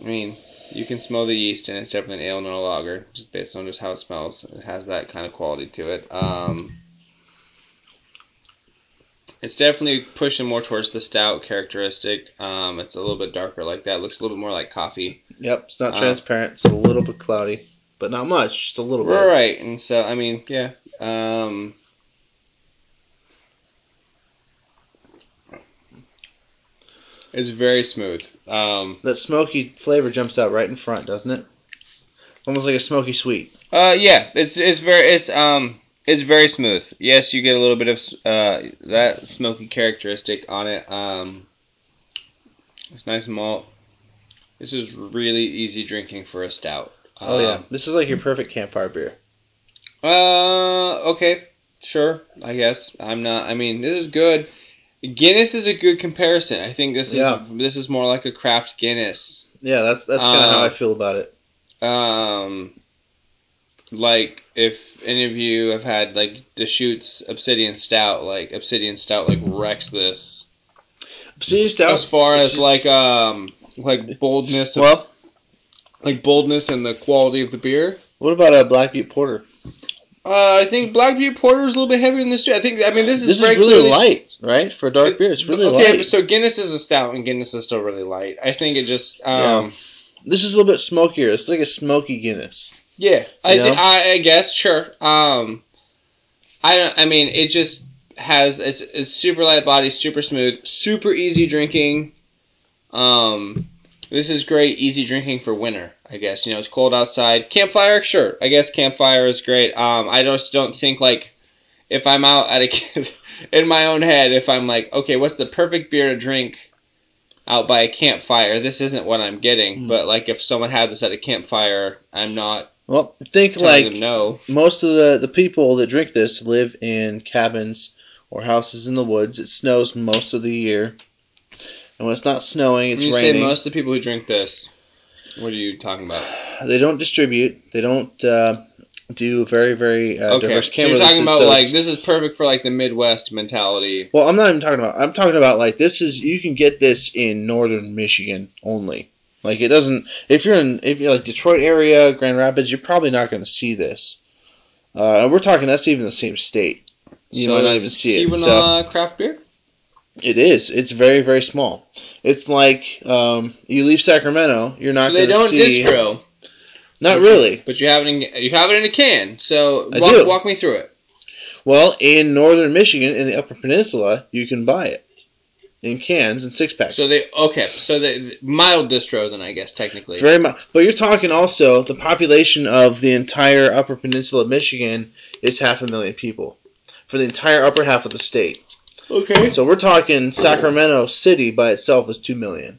I mean, you can smell the yeast, and it's definitely an ale, not a lager, just based on just how it smells. It has that kind of quality to it. Um, it's definitely pushing more towards the stout characteristic. Um, it's a little bit darker like that. looks a little bit more like coffee. Yep, it's not Uh, transparent. It's a little bit cloudy, but not much, just a little bit. Right, and so I mean, yeah. Um, it's very smooth. Um, That smoky flavor jumps out right in front, doesn't it? Almost like a smoky sweet. Uh, yeah, it's it's very it's um it's very smooth. Yes, you get a little bit of uh that smoky characteristic on it. Um, it's nice malt. This is really easy drinking for a stout. Oh yeah, Um, this is like your perfect campfire beer. Uh, okay, sure. I guess I'm not. I mean, this is good. Guinness is a good comparison. I think this is Yeah. this is more like a craft Guinness. Yeah, that's that's kind of how Uh, I feel about it. Um, like if any of you have had like Deschutes Obsidian Stout, like Obsidian Stout like wrecks this Obsidian stout. as far as just- like um like boldness, of, well, like boldness and the quality of the beer. what about a Black Butte Porter? Uh, I think Black Butte Porter is a little bit heavier than this. too. I think I mean this is This is very really clearly- light, right? For a dark beer, it's really okay, light. so Guinness is a stout, and Guinness is still really light. I think it just, um, This is a little bit smokier. It's like a smoky Guinness. Yeah, I, thi- I, I guess sure. Um, I don't. I mean, it just has it's, it's super light body, super smooth, super easy drinking. Um, this is great, easy drinking for winter. I guess you know it's cold outside. Campfire, sure. I guess campfire is great. Um, I just don't think like if I'm out at a in my own head, if I'm like, okay, what's the perfect beer to drink out by a campfire? This isn't what I'm getting. Mm. But like if someone had this at a campfire, I'm not Well, think like no. most of the, the people that drink this live in cabins or houses in the woods. It snows most of the year. And when it's not snowing, it's when you raining. say most of the people who drink this, what are you talking about? They don't distribute. They don't uh, do very, very uh, okay, diverse so camera you're talking about so like this is perfect for like the Midwest mentality. Well, I'm not even talking about. I'm talking about like this is you can get this in northern Michigan only. Like it doesn't. If you're in if you're like Detroit area, Grand Rapids, you're probably not going to see this. Uh, and we're talking that's even the same state. You so might not even see it. Keweenaw So craft beer. it is. It's very very small. It's like um, you leave Sacramento, you're not So they going to don't see. distro, Not really. but you have it in you have it in a can. So walk, walk me through it. Well, in northern Michigan, in the Upper Peninsula, you can buy it in cans and six packs. So they okay. So they mild distro then I guess technically. Very much. But you're talking also the population of the entire Upper Peninsula of Michigan is half a million people for the entire upper half of the state. Okay. So we're talking Sacramento City by itself is two million.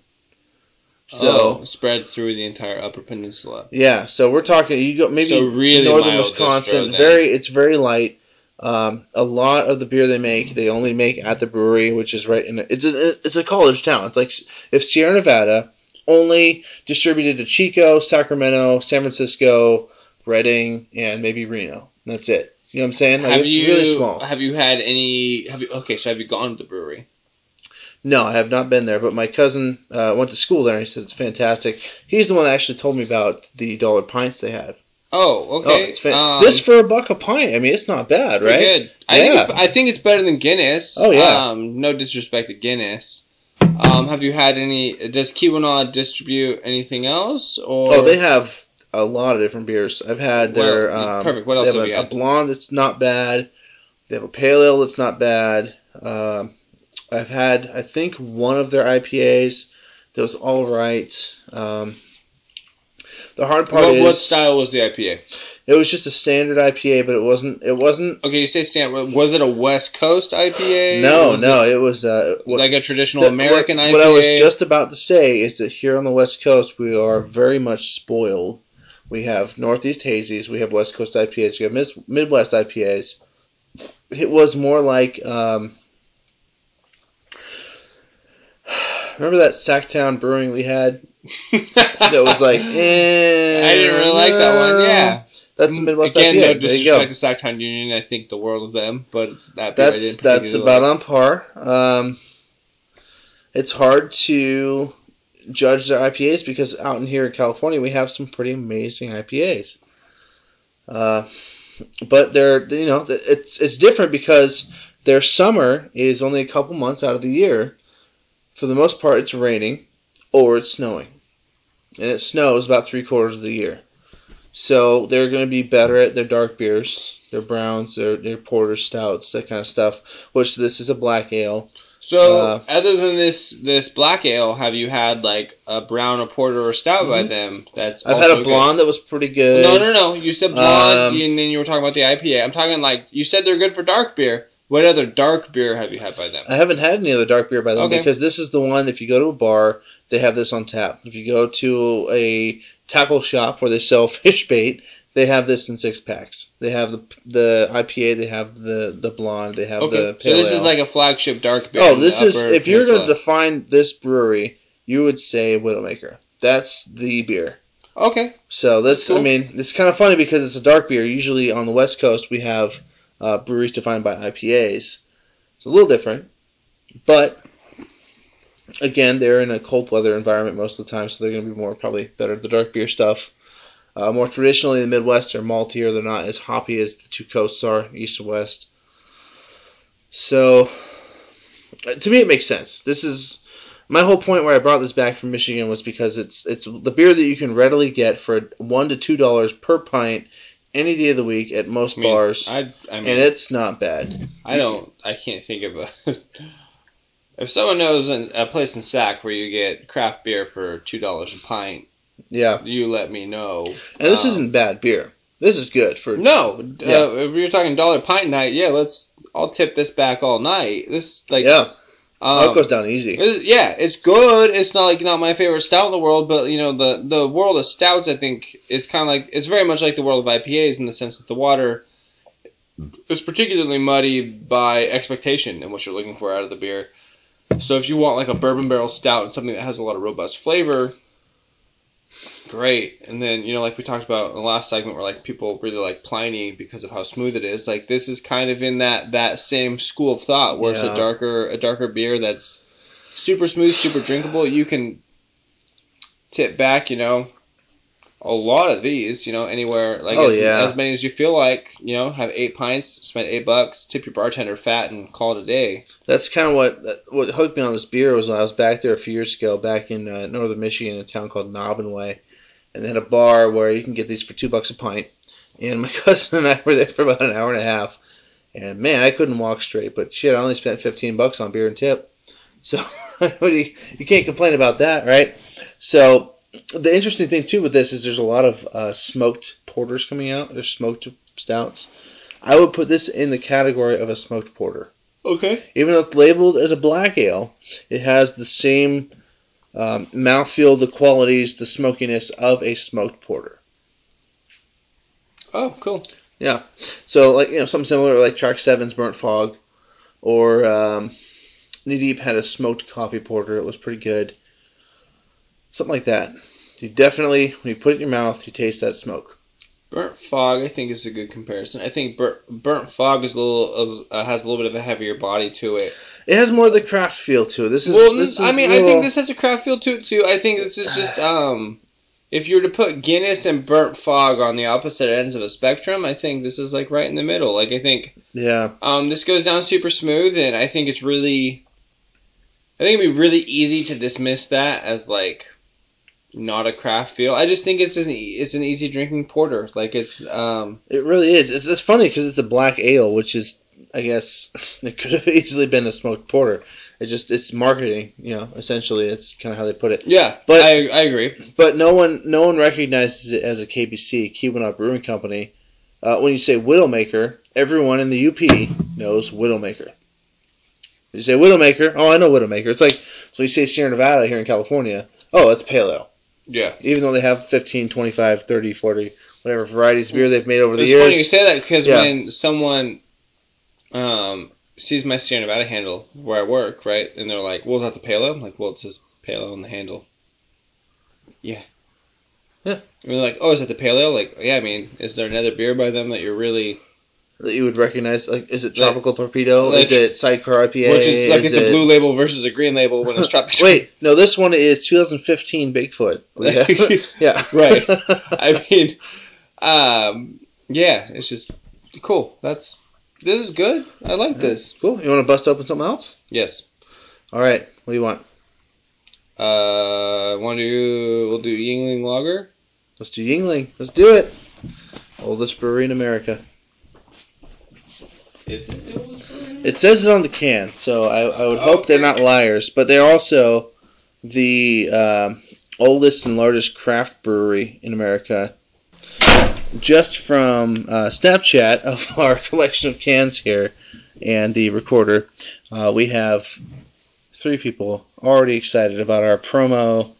So oh, spread through the entire Upper Peninsula. yeah, so we're talking you go maybe So really northern Wisconsin. distro very it's very light. Um, a lot of the beer they make, they only make at the brewery, which is right in. A, it's a, it's a college town. It's like if Sierra Nevada only distributed to Chico, Sacramento, San Francisco, Redding, and maybe Reno. That's it. You know what I'm saying? Like have it's you really small. have you had any? Have you okay? So have you gone to the brewery? No, I have not been there, but my cousin uh, went to school there and he said it's fantastic. He's the one that actually told me about the dollar pints they had. Oh, okay. Oh, it's fan- Um, this for a buck a pint. I mean, it's not bad, right? Good. I Yeah. think it's, I think it's better than Guinness. Oh, yeah. Um, no disrespect to Guinness. Um, have you had any? Does Keweenaw distribute anything else? Or Oh, they have a lot of different beers. I've had their Well, um, perfect. What else have, have a, you a had? blonde that's not bad. They have a pale ale that's not bad. Um, I've had I think one of their IPAs that was all right. Um, the hard part what, is what style was the IPA? it was just a standard IPA, but it wasn't. It wasn't. Okay, you say stand. Was it a West Coast IPA? No, no, it it was uh, what, like a traditional that- American what, IPA. What I was just about to say is that here on the West Coast, we are very much spoiled. We have Northeast Hazies, we have West Coast IPAs, we have Mis- Midwest IPAs. It was more like, um, remember that Sactown Brewing we had? That was like, eh, I didn't really like that one. Yeah, That's the Midwest Again, IPA. no there you go. disrespect to Sactown Union. I think the world of them, but that That's didn't that's about like. on par. Um, it's hard to judge their IPAs because out in here in California we have some pretty amazing IPAs. Uh, but they're you know it's it's different because their summer is only a couple months out of the year. For the most part, it's raining or it's snowing, and it snows about three quarters of the year. So they're going to be better at their dark beers, their browns, their their porters, stouts, that kind of stuff. Which this is a black ale. So, uh, other than this this black ale, have you had like a brown, a porter, or stout by Mhm. them? That's I've had a blonde that was pretty Good? good. No, no, no. You said blonde, Um, and then you were talking about the IPA. I'm talking like you said they're good for dark beer. What other dark beer have you had by them? I haven't had any other dark beer by them Okay. because this is the one. If you go to a bar, they have this on tap. If you go to a tackle shop where they sell fish bait, they have this in six packs. They have the the IPA, they have the the blonde, they have the Okay, so pale this is like a flagship dark beer. oh, this is if you're going to define this brewery, you would say Widowmaker. That's the beer. okay, So that's Cool. I mean it's kind of funny because it's a dark beer. Usually on the West Coast we have uh, breweries defined by IPAs. It's a little different, but again they're in a cold weather environment most of the time, so they're going to be more probably better the dark beer stuff. Uh, more traditionally in the Midwest, they're maltier. They're not as hoppy as the two coasts are, east and west. So uh, to me, it makes sense. This is my whole point where I brought this back from Michigan was because it's it's the beer that you can readily get for one to two dollars per pint any day of the week at most I mean, bars, I I mean and it's not bad. I don't I can't think of a. if someone knows an, a place in Sac where you get craft beer for two dollars a pint, Yeah, you let me know. and this Um, isn't bad beer. This is good for No, Yeah. uh, if you're talking dollar pint night, yeah, let's. I'll tip this back all night. This like yeah. Um, it goes down easy. It's- yeah, it's good. It's not like not my favorite stout in the world, but you know the the world of stouts I think is kind of like it's very much like the world of IPAs in the sense that the water is particularly muddy by expectation and what you're looking for out of the beer. So if you want like a bourbon barrel stout and something that has a lot of robust flavor, great. And then you know like we talked about in the last segment where like people really like Pliny because of how smooth it is. Like this is kind of in that that same school of thought where it's a darker a darker beer that's super smooth, super drinkable. You can tip back, you know, a lot of these, you know, anywhere like Oh, as, yeah. as many as you feel like, you know, have eight pints, spend eight bucks, tip your bartender fat, and call it a day. That's kind of what what hooked me on this beer was when I was back there a few years ago, back in uh, northern Michigan, in a town called Naubinway, and then a bar where you can get these for two bucks a pint. And my cousin and I were there for about an hour and a half, and man, I couldn't walk straight. But shit, I only spent fifteen bucks on beer and tip, so you, you can't complain about that, right? So the interesting thing too with this is there's a lot of uh, smoked porters coming out. There's smoked stouts. I would put this in the category of a smoked porter Okay. even though it's labeled as a black ale, it has the same um, mouthfeel, the qualities, the smokiness of a smoked porter. Oh, cool. Yeah. So like you know something similar like Track Seven's Burnt Fog, or um, Knee Deep had a smoked coffee porter. It was pretty good. Something like that. You definitely when you put it in your mouth, you taste that smoke. Burnt fog, I think, is a good comparison. I think burnt, burnt fog is a little uh, has a little bit of a heavier body to it. It has more of the craft feel to it. This is well, this is I mean, I think this has a craft feel to it too. I think this is just um, if you were to put Guinness and burnt fog on the opposite ends of a spectrum, I think this is like right in the middle. Like I think yeah. um, this goes down super smooth, and I think it's really, I think it'd be really easy to dismiss that as like not a craft feel. I just think it's an it's an easy drinking porter. Like it's um, It really is. It's, it's funny because it's a black ale, which is, I guess, it could have easily been a smoked porter. It just it's marketing, you know. Essentially, it's kind of how they put it. yeah, But- I I agree. But no one no one recognizes it as a KBC, Keweenaw Brewing Company. Uh, when you say Widowmaker, everyone in the UP knows Widowmaker. You say Widowmaker, oh, I know Widowmaker. It's like so you say Sierra Nevada here in California, oh, it's pale ale. Yeah. Even though they have 15, 25, 30, 40, whatever varieties of beer they've made over the It's years. funny you say that because Yeah. when someone um, sees my Sierra Nevada handle where I work, right, and they're like, "Well, is that the Palo?" I'm like, "Well, it says Palo on the handle." Yeah. Yeah. And they're like, "Oh, is that the Pale Like, yeah. I mean, is there another beer by them that you're really, that you would recognize? Like, is it Like- Tropical Torpedo? like- is it Sidecar IPA? which is like Is it's a blue label versus a green label when it's tropical? Wait, no, this one is 2015 Bigfoot. Yeah, Right. I mean, um, yeah, it's just cool. That's this is good. I like this. cool. You want to bust open something else? Yes. All right. What do you want? Uh, want to do? We'll do Yuengling Lager. Let's do Yuengling. Let's do it. Oldest brewery in America. Is it? It says it on the can, so I, I would hope they're not liars. But they're also the um, oldest and largest craft brewery in America. Just from uh, Snapchat of our collection of cans here and the recorder, uh, we have three people already excited about our promo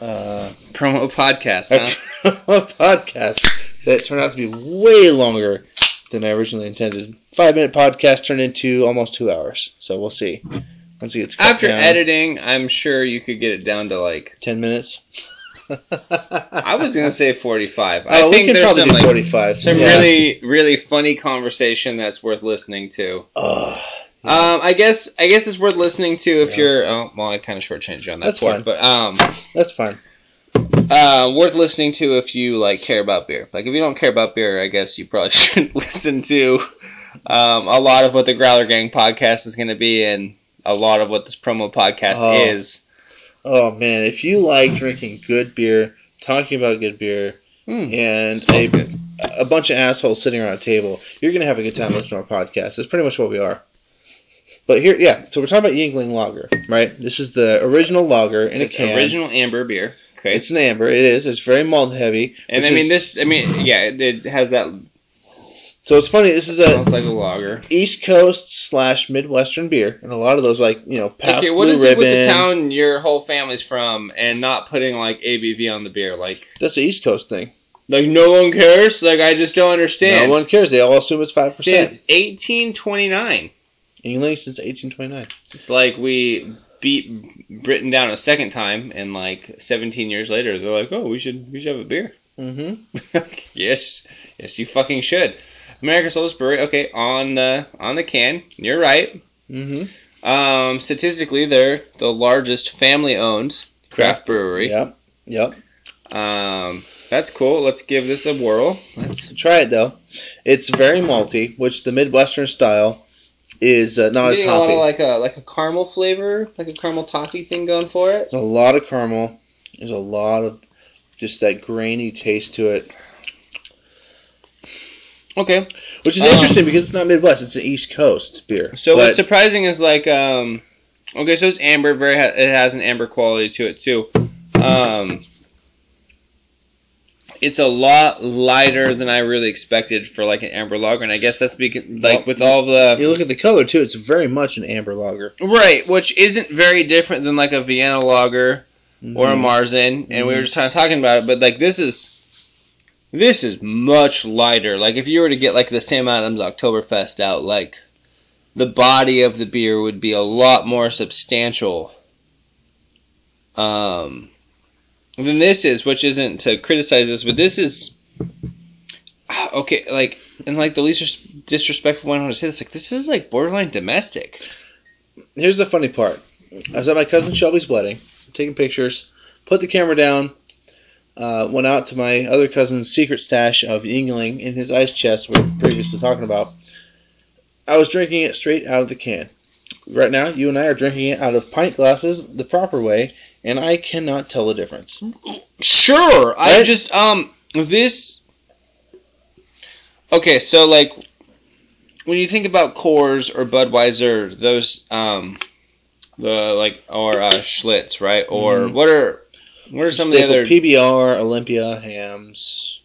uh, Promo podcast, our promo podcast that turned out to be way longer than I originally intended. Five minute podcast turned into almost two hours, so we'll see. Once it gets cut After down, editing, I'm sure you could get it down to like. ten minutes. I was gonna say 45. Oh, I think there's some like forty-five. some yeah. really really funny conversation that's worth listening to. Um, I guess I guess it's worth listening to if Yeah. you're. Oh, well, I kind of shortchanged you on that That's part, fine. but um, that's fine. Uh, worth listening to if you like care about beer. Like if you don't care about beer, I guess you probably shouldn't listen to um, a lot of what the Growler Gang podcast is going to be, and a lot of what this promo podcast Oh. is. Oh man, if you like drinking good beer, talking about good beer, Mm, and a, good. a bunch of assholes sitting around a table, you're gonna have a good time listening to our podcast. That's pretty much what we are. But here, yeah. So we're talking about Yuengling Lager, right? This is the original lager in It's a can. original amber beer. Okay. It's an amber. It is. It's very malt heavy. and I mean is- this. I mean, yeah, it, it has that So it's funny. This is a Smells like a lager. East Coast slash Midwestern beer, and a lot of those like you know past Okay, what Blue is Ribbon. it with the town your whole family's from, and not putting like ABV on the beer? Like, That's the East Coast thing. like no one cares. Like, I just don't understand. No one cares. They all assume it's five percent. Since 1829, Yuengling since 1829. it's like we beat Britain down a second time, and like 17 years later, they're like, "Oh, we should we should have a beer." Mm-hmm. yes, yes, you fucking should. America's oldest brewery. Okay, on the on the can, you're right. Mm-hmm. Um, statistically, they're the largest family-owned craft brewery. Yep. Yep. Um, that's cool. Let's give this a whirl. Let's. Try it though. It's very malty, which the Midwestern style is uh, not I'm as getting a lot of like a like a caramel flavor, like a caramel toffee thing going for it. There's a lot of caramel. There's a lot of just that grainy taste to it, Okay. which is Um, interesting because it's not Midwest. It's an East Coast beer. So But what's surprising is like um, okay, so it's amber. Very, ha- it has an amber quality to it too. Um, it's a lot lighter than I really expected for like an amber lager, and I guess that's because like Well, with all the you look at the color too. It's very much an amber lager. right, which isn't very different than like a Vienna lager or a. Marzen, and we were Mhm. just kind of talking about it. But like this is this is much lighter. Like if you were to get like the Sam Adams Oktoberfest out, like the body of the beer would be a lot more substantial. Um, than this is, which isn't to criticize this, but this is ah, okay. Like and like the least disrespectful one I want to say this, like this is like borderline domestic. Here's the funny part. I was at my cousin Shelby's wedding, taking pictures, put the camera down, uh, went out to my other cousin's secret stash of Yuengling in his ice chest we were previously talking about. I was drinking it straight out of the can. Right now, you and I are drinking it out of pint glasses the proper way, and I cannot tell the difference. Sure. I just um this Okay, so like when you think about Coors or Budweiser, those um the like or uh, Schlitz, right? Or Mhm. what are what are some of the other PBR, Olympia, Hamm's.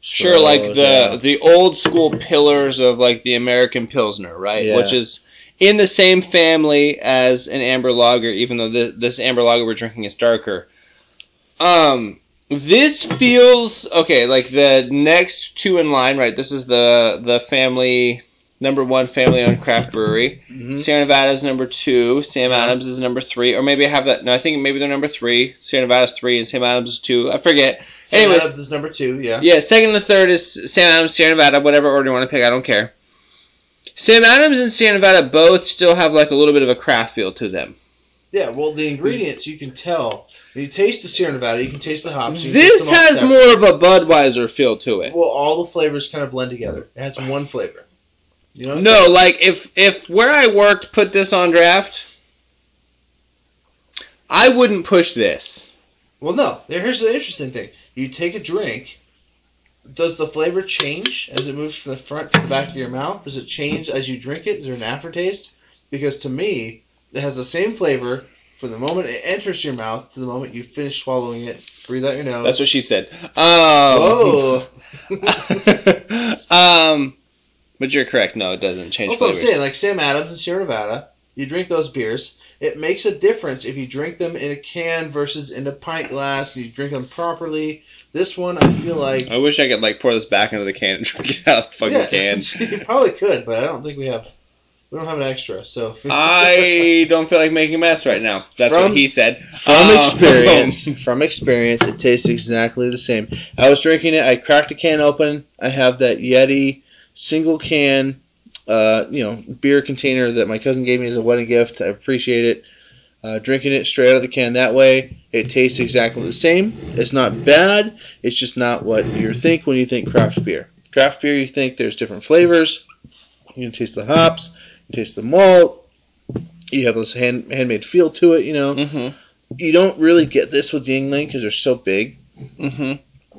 Sure, like the yeah. the old school pillars of like the American Pilsner, right? Yeah. Which is in the same family as an amber lager, even though this, this amber lager we're drinking is darker. Um, this feels okay. Like the next two in line, right? This is the the family number one family owned craft brewery. Mhm. Sierra Nevada is number two. Sam Adams is number three, or maybe I have that. No, I think maybe they're number three. Sierra Nevada is three, and Sam Adams is two. I forget. Sam Anyways, Adams is number two, yeah. yeah, second and third is Sam Adams, Sierra Nevada, whatever order you want to pick, I don't care. Sam Adams and Sierra Nevada both still have like a little bit of a craft feel to them. Yeah, well, the ingredients you can tell. When you taste the Sierra Nevada, you can taste the hops. This taste them all has separate. more of a Budweiser feel to it. Well, all the flavors kind of blend together. It has one flavor. You know? No, like if if where I worked put this on draft, I wouldn't push this. Well, no. Here's the interesting thing. You take a drink. Does the flavor change as it moves from the front to the back of your mouth? Does it change as you drink it? Is there an aftertaste? Because to me, it has the same flavor from the moment it enters your mouth to the moment you finish swallowing it. Breathe out your nose. That's what she said. Um, Whoa. um, but you're correct. No, it doesn't change That's what I'm saying. Like Sam Adams and Sierra Nevada, you drink those beers. It makes a difference if you drink them in a can versus in a pint glass. You drink them properly. This one, I feel like I wish I could like pour this back into the can and drink it out of the fucking yeah, can. you probably could, but I don't think we have. We don't have an extra, so. I don't feel like making a mess right now. That's From- what he said. From Um, experience, from experience, it tastes exactly the same. I was drinking it. I cracked a can open. I have that Yeti single can, uh, you know, beer container that my cousin gave me as a wedding gift. I appreciate it. Uh, drinking it straight out of the can that way, it tastes exactly the same. It's not bad. It's just not what you think when you think craft beer. Craft beer, you think there's different flavors. You can taste the hops. You taste the malt. You have this hand, handmade feel to it, you know Mhm. you don't really get this with Yuengling because they're so big. Mhm.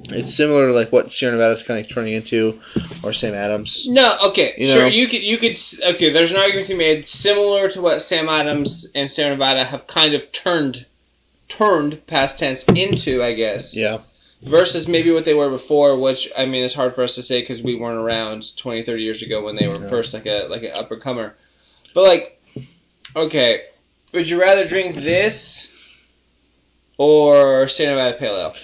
It's similar to like what Sierra Nevada's kind of turning into, or Sam Adams. No, okay, You sure. know? You could, you could. Okay, there's an argument to be made similar to what Sam Adams and Sierra Nevada have kind of turned, turned past tense into, I guess. Yeah. versus maybe what they were before, which I mean, it's hard for us to say because we weren't around 20, 30 years ago when they were Yeah. first like a like an upper comer. But like, okay, would you rather drink this or Sierra Nevada Pale Ale?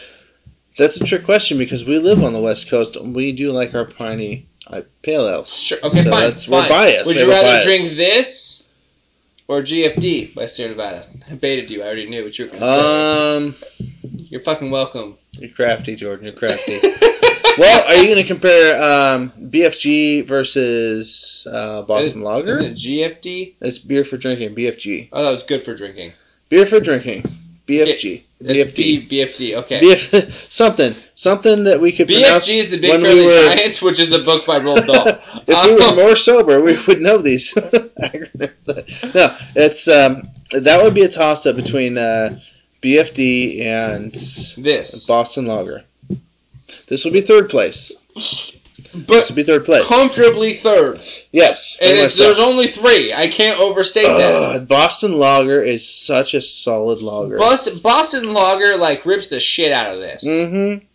That's a trick question because we live on the West Coast and we do like our piney uh, pale ales. Sure. Okay, So fine. that's- we're biased. Would We you rather drink this or GFD by Sierra Nevada? I baited you. I already knew what you were gonna say. Um, You're fucking welcome. you're crafty, Jordan. You're crafty. well, are you going to compare um, BFG versus uh, Boston Lager? Isn't it GFD? It's beer for drinking. BFG. Oh, that was good for drinking. Beer for drinking. BFG. It's BFD. B, BFD. Okay. BF, something. Something that we could pronounce. BFG is the Big when we Friendly were- Giants, which is the book by Roald Dahl. If we were Um, more sober, we would know these. no, it's um, that would be a toss up between uh, BFD and this, Boston Lager. This will be third place. But will be third place. comfortably third. Yes. And there's only three. I can't overstate that. Boston Lager is such a solid lager. Boston, Boston Lager like rips the shit out of this. mm-hmm.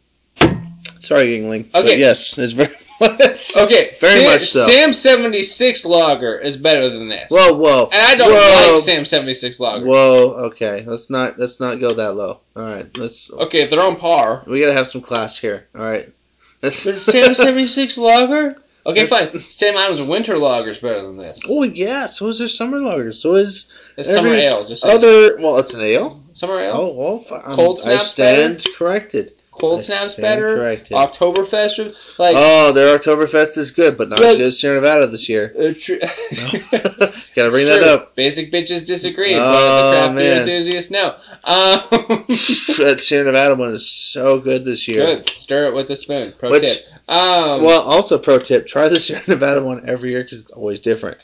Sorry, Yuengling. But Okay. yes, it's very much. Okay, Very Sam, much so. Sam 76 Lager is better than this. Whoa, whoa. and I don't whoa, like Sam 76 Lager. Whoa. Okay. Let's not let's not go that low. All right. Let's. Okay, if they're on par. We gotta have some class here. All right. Sam 76 Lager? Okay, That's- fine. Sam Adams Winter Lager is better than this. Oh yeah. So is there summer lager. So is It's summer every ale. Just other. Well, it's an ale. summer ale. Oh well. fi- I'm- Cold I snap's stand corrected. Cold Snap's better. corrected. Oktoberfest, like oh, their Oktoberfest is good, but not Like- as good as Sierra Nevada this year. uh, tr- Gotta bring that up. Basic bitches disagree, Oh, but the craft beer enthusiasts know. Um, that Sierra Nevada one is so good this year. good. Stir it with a spoon. Pro Which- tip. Um, Well, also pro tip: try the Sierra Nevada one every year because it's always different.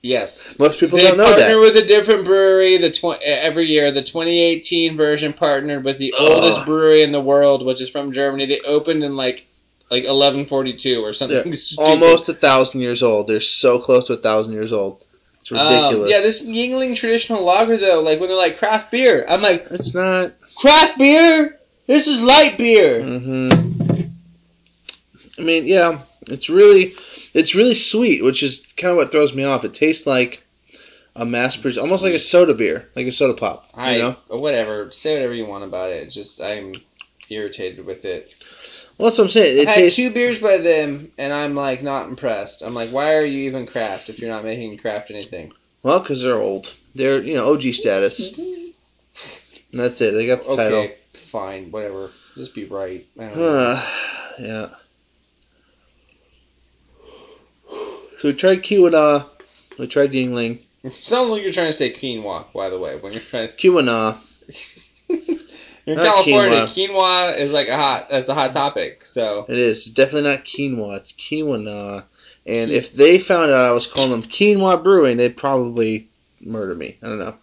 Yes. Most people they don't know that. They partner with a different brewery. The tw- every year, the 2018 version partnered with the Ugh. oldest brewery in the world, which is from Germany. They opened in like like 1142 or something. Almost a thousand years old. They're so close to a thousand years old. It's Um, ridiculous. yeah, this Yuengling traditional lager though, like when they're like craft beer, I'm like It's not. craft beer. This is light beer. hmm I mean, yeah, it's really, it's really sweet, which is kind of what throws me off. It tastes like a mass produced, almost like a soda beer, like a soda pop. I You know? whatever. Say whatever you want about it. Just I'm irritated with it. Well, that's what I'm saying. It I had two beers by them, and I'm like not impressed. I'm like, why are you even craft if you're not making craft anything? Well, because they're old. They're you know OG status. And that's it. They got the title. Okay, fine, whatever. Just be right. I don't know. Uh, yeah. So we tried Keweenaw. We tried Yuengling. It sounds like you're trying to say quinoa, by the way, when you're trying. You're in Not California. Quinoa. is like a hot. That's a hot topic. So It is. It's definitely not quinoa. It's Keweenaw. And if they found out I was calling them Quinoa Brewing, they'd probably murder me. I don't know.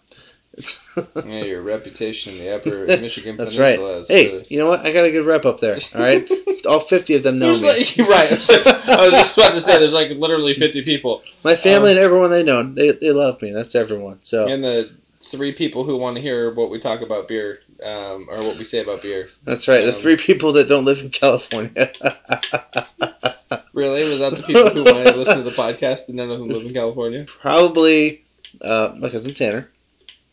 Yeah, your reputation in the Upper Michigan That's right. Peninsula is Hey, really- you know what? I got a good rep up there. All right. All 50 of them know There's me. like, right. Like- I was just about to say there's like literally 50 people, My family um, and everyone they know, they, they love me. That's everyone. So and the three people who want to hear what we talk about beer, um, or what we say about beer. that's right. The um, three people that don't live in California. Really, was that the people who wanted to listen to the podcast and none of them live in California? Probably uh, my cousin Tanner,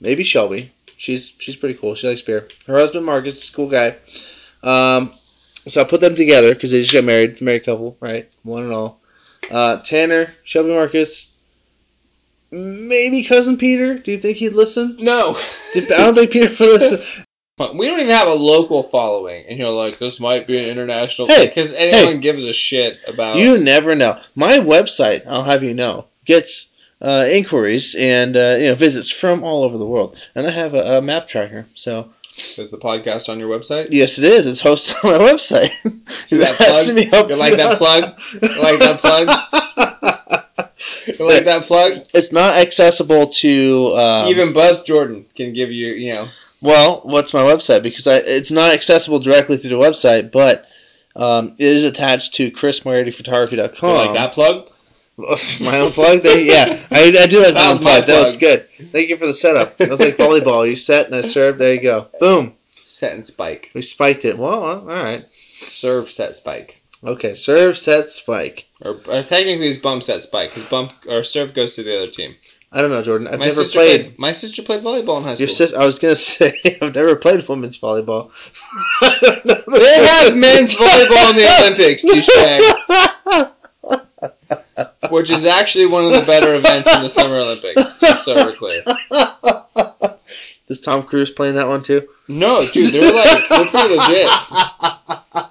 maybe Shelby. She's she's pretty cool. She likes beer. Her husband Marcus, is a cool guy. Um, so I put them together because they just got married, married couple, right? One and all. Uh, Tanner, Shelby Marcus, maybe cousin Peter. Do you think he'd listen? No, I don't think Peter would listen. we don't even have a local following, and you're like, this might be an international. Hey, because anyone gives a shit about. You never know. My website, I'll have you know, gets uh, inquiries and uh, you know visits from all over the world, and I have a, a map tracker. So Is the podcast on your website? yes, it is. It's hosted on my website. See that It has plug? to be up You like that plug? You like that plug? You like that plug? It's not accessible to um, Even Buzz Jordan can give you, you know. Well, what's my website? Because I, it's not accessible directly through the website, but um, it is attached to chrismoriartyphotography.com. You like that plug? my own plug? There, yeah, I, I do like my own plug. That was good. Thank you for the setup. That was like volleyball. You set and I served. There you go. Boom. set and spike. We spiked it. Well, all right. Serve set spike. Okay, serve, set, spike. Or, or technically it's bump set spike because bump or serve goes to the other team. I don't know, Jordan. I've my never sister played. My sister played volleyball in high school. Your sis, I was gonna say I've never played women's volleyball. They have men's volleyball in the Olympics, douchebag. Which is actually one of the better events in the Summer Olympics. Just so we're clear. Does Tom Cruise play in that one too? No, dude, they're like they're pretty legit.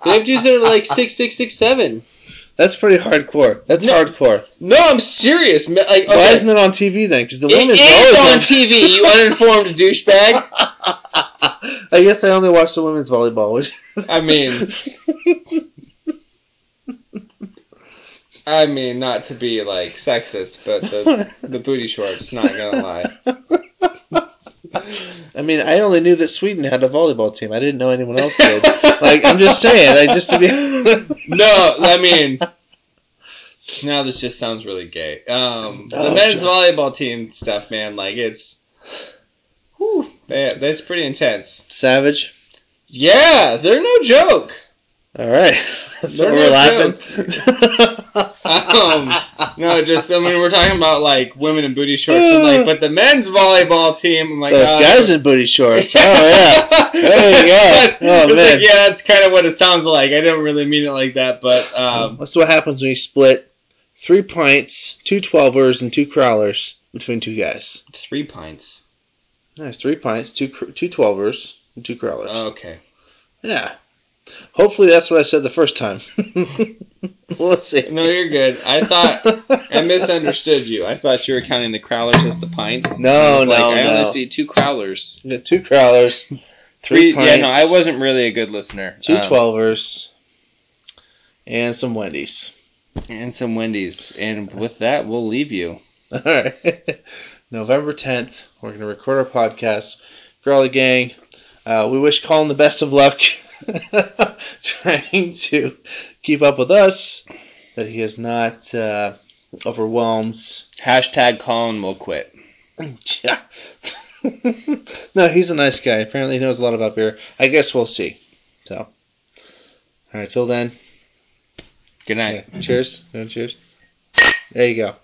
They have dudes that are like six, six, six, seven. That's pretty hardcore. That's No. hardcore. No, I'm serious. Like, okay. Why isn't it on TV then? Because the it women's is always on TV? You uninformed douchebag. I guess I only watch the women's volleyball, which I mean, I mean, not to be like sexist, but the the booty shorts. Not gonna lie. I mean, I only knew that Sweden had a volleyball team. I didn't know anyone else did. like, I'm just saying, like, just to be. No, I mean, now this just sounds really gay. Um, the Oh, men's John. volleyball team stuff, man, like it's, whew, man, that's pretty intense. Savage. Yeah, they're no joke. All right, that's They're what we're no laughing. Um, no, just I mean, we're talking about like women in booty shorts, and like, but the men's volleyball team, I'm like, Those uh, guys in booty shorts. Oh yeah. There you go. Oh, man. like, yeah, that's kind of what it sounds like. I didn't really mean it like that, but um, That's what happens when you split three pints, two twelvers, and two crowlers between two guys. three pints. There's three pints, two two twelvers, and two crowlers. Okay. yeah. Hopefully that's what I said the first time. we'll see. No, you're good. I thought I misunderstood you. I thought you were counting the crowlers as the pints. No, no, like, I no. only see two crowlers. Got two crowlers, three pints, Yeah, no, I wasn't really a good listener. two Um, twelvers, and some Wendy's. and some Wendy's. And with that, we'll leave you. All right. November 10th, we're going to record our podcast. Growler Gang, uh, we wish Colin the best of luck trying to keep up with us, that he is not uh, overwhelmed. Hashtag Colin will quit. Yeah. no, he's a nice guy. Apparently, he knows a lot about beer. I guess we'll see. So, all right, till then, Good night. yeah, cheers. Cheers? There you go.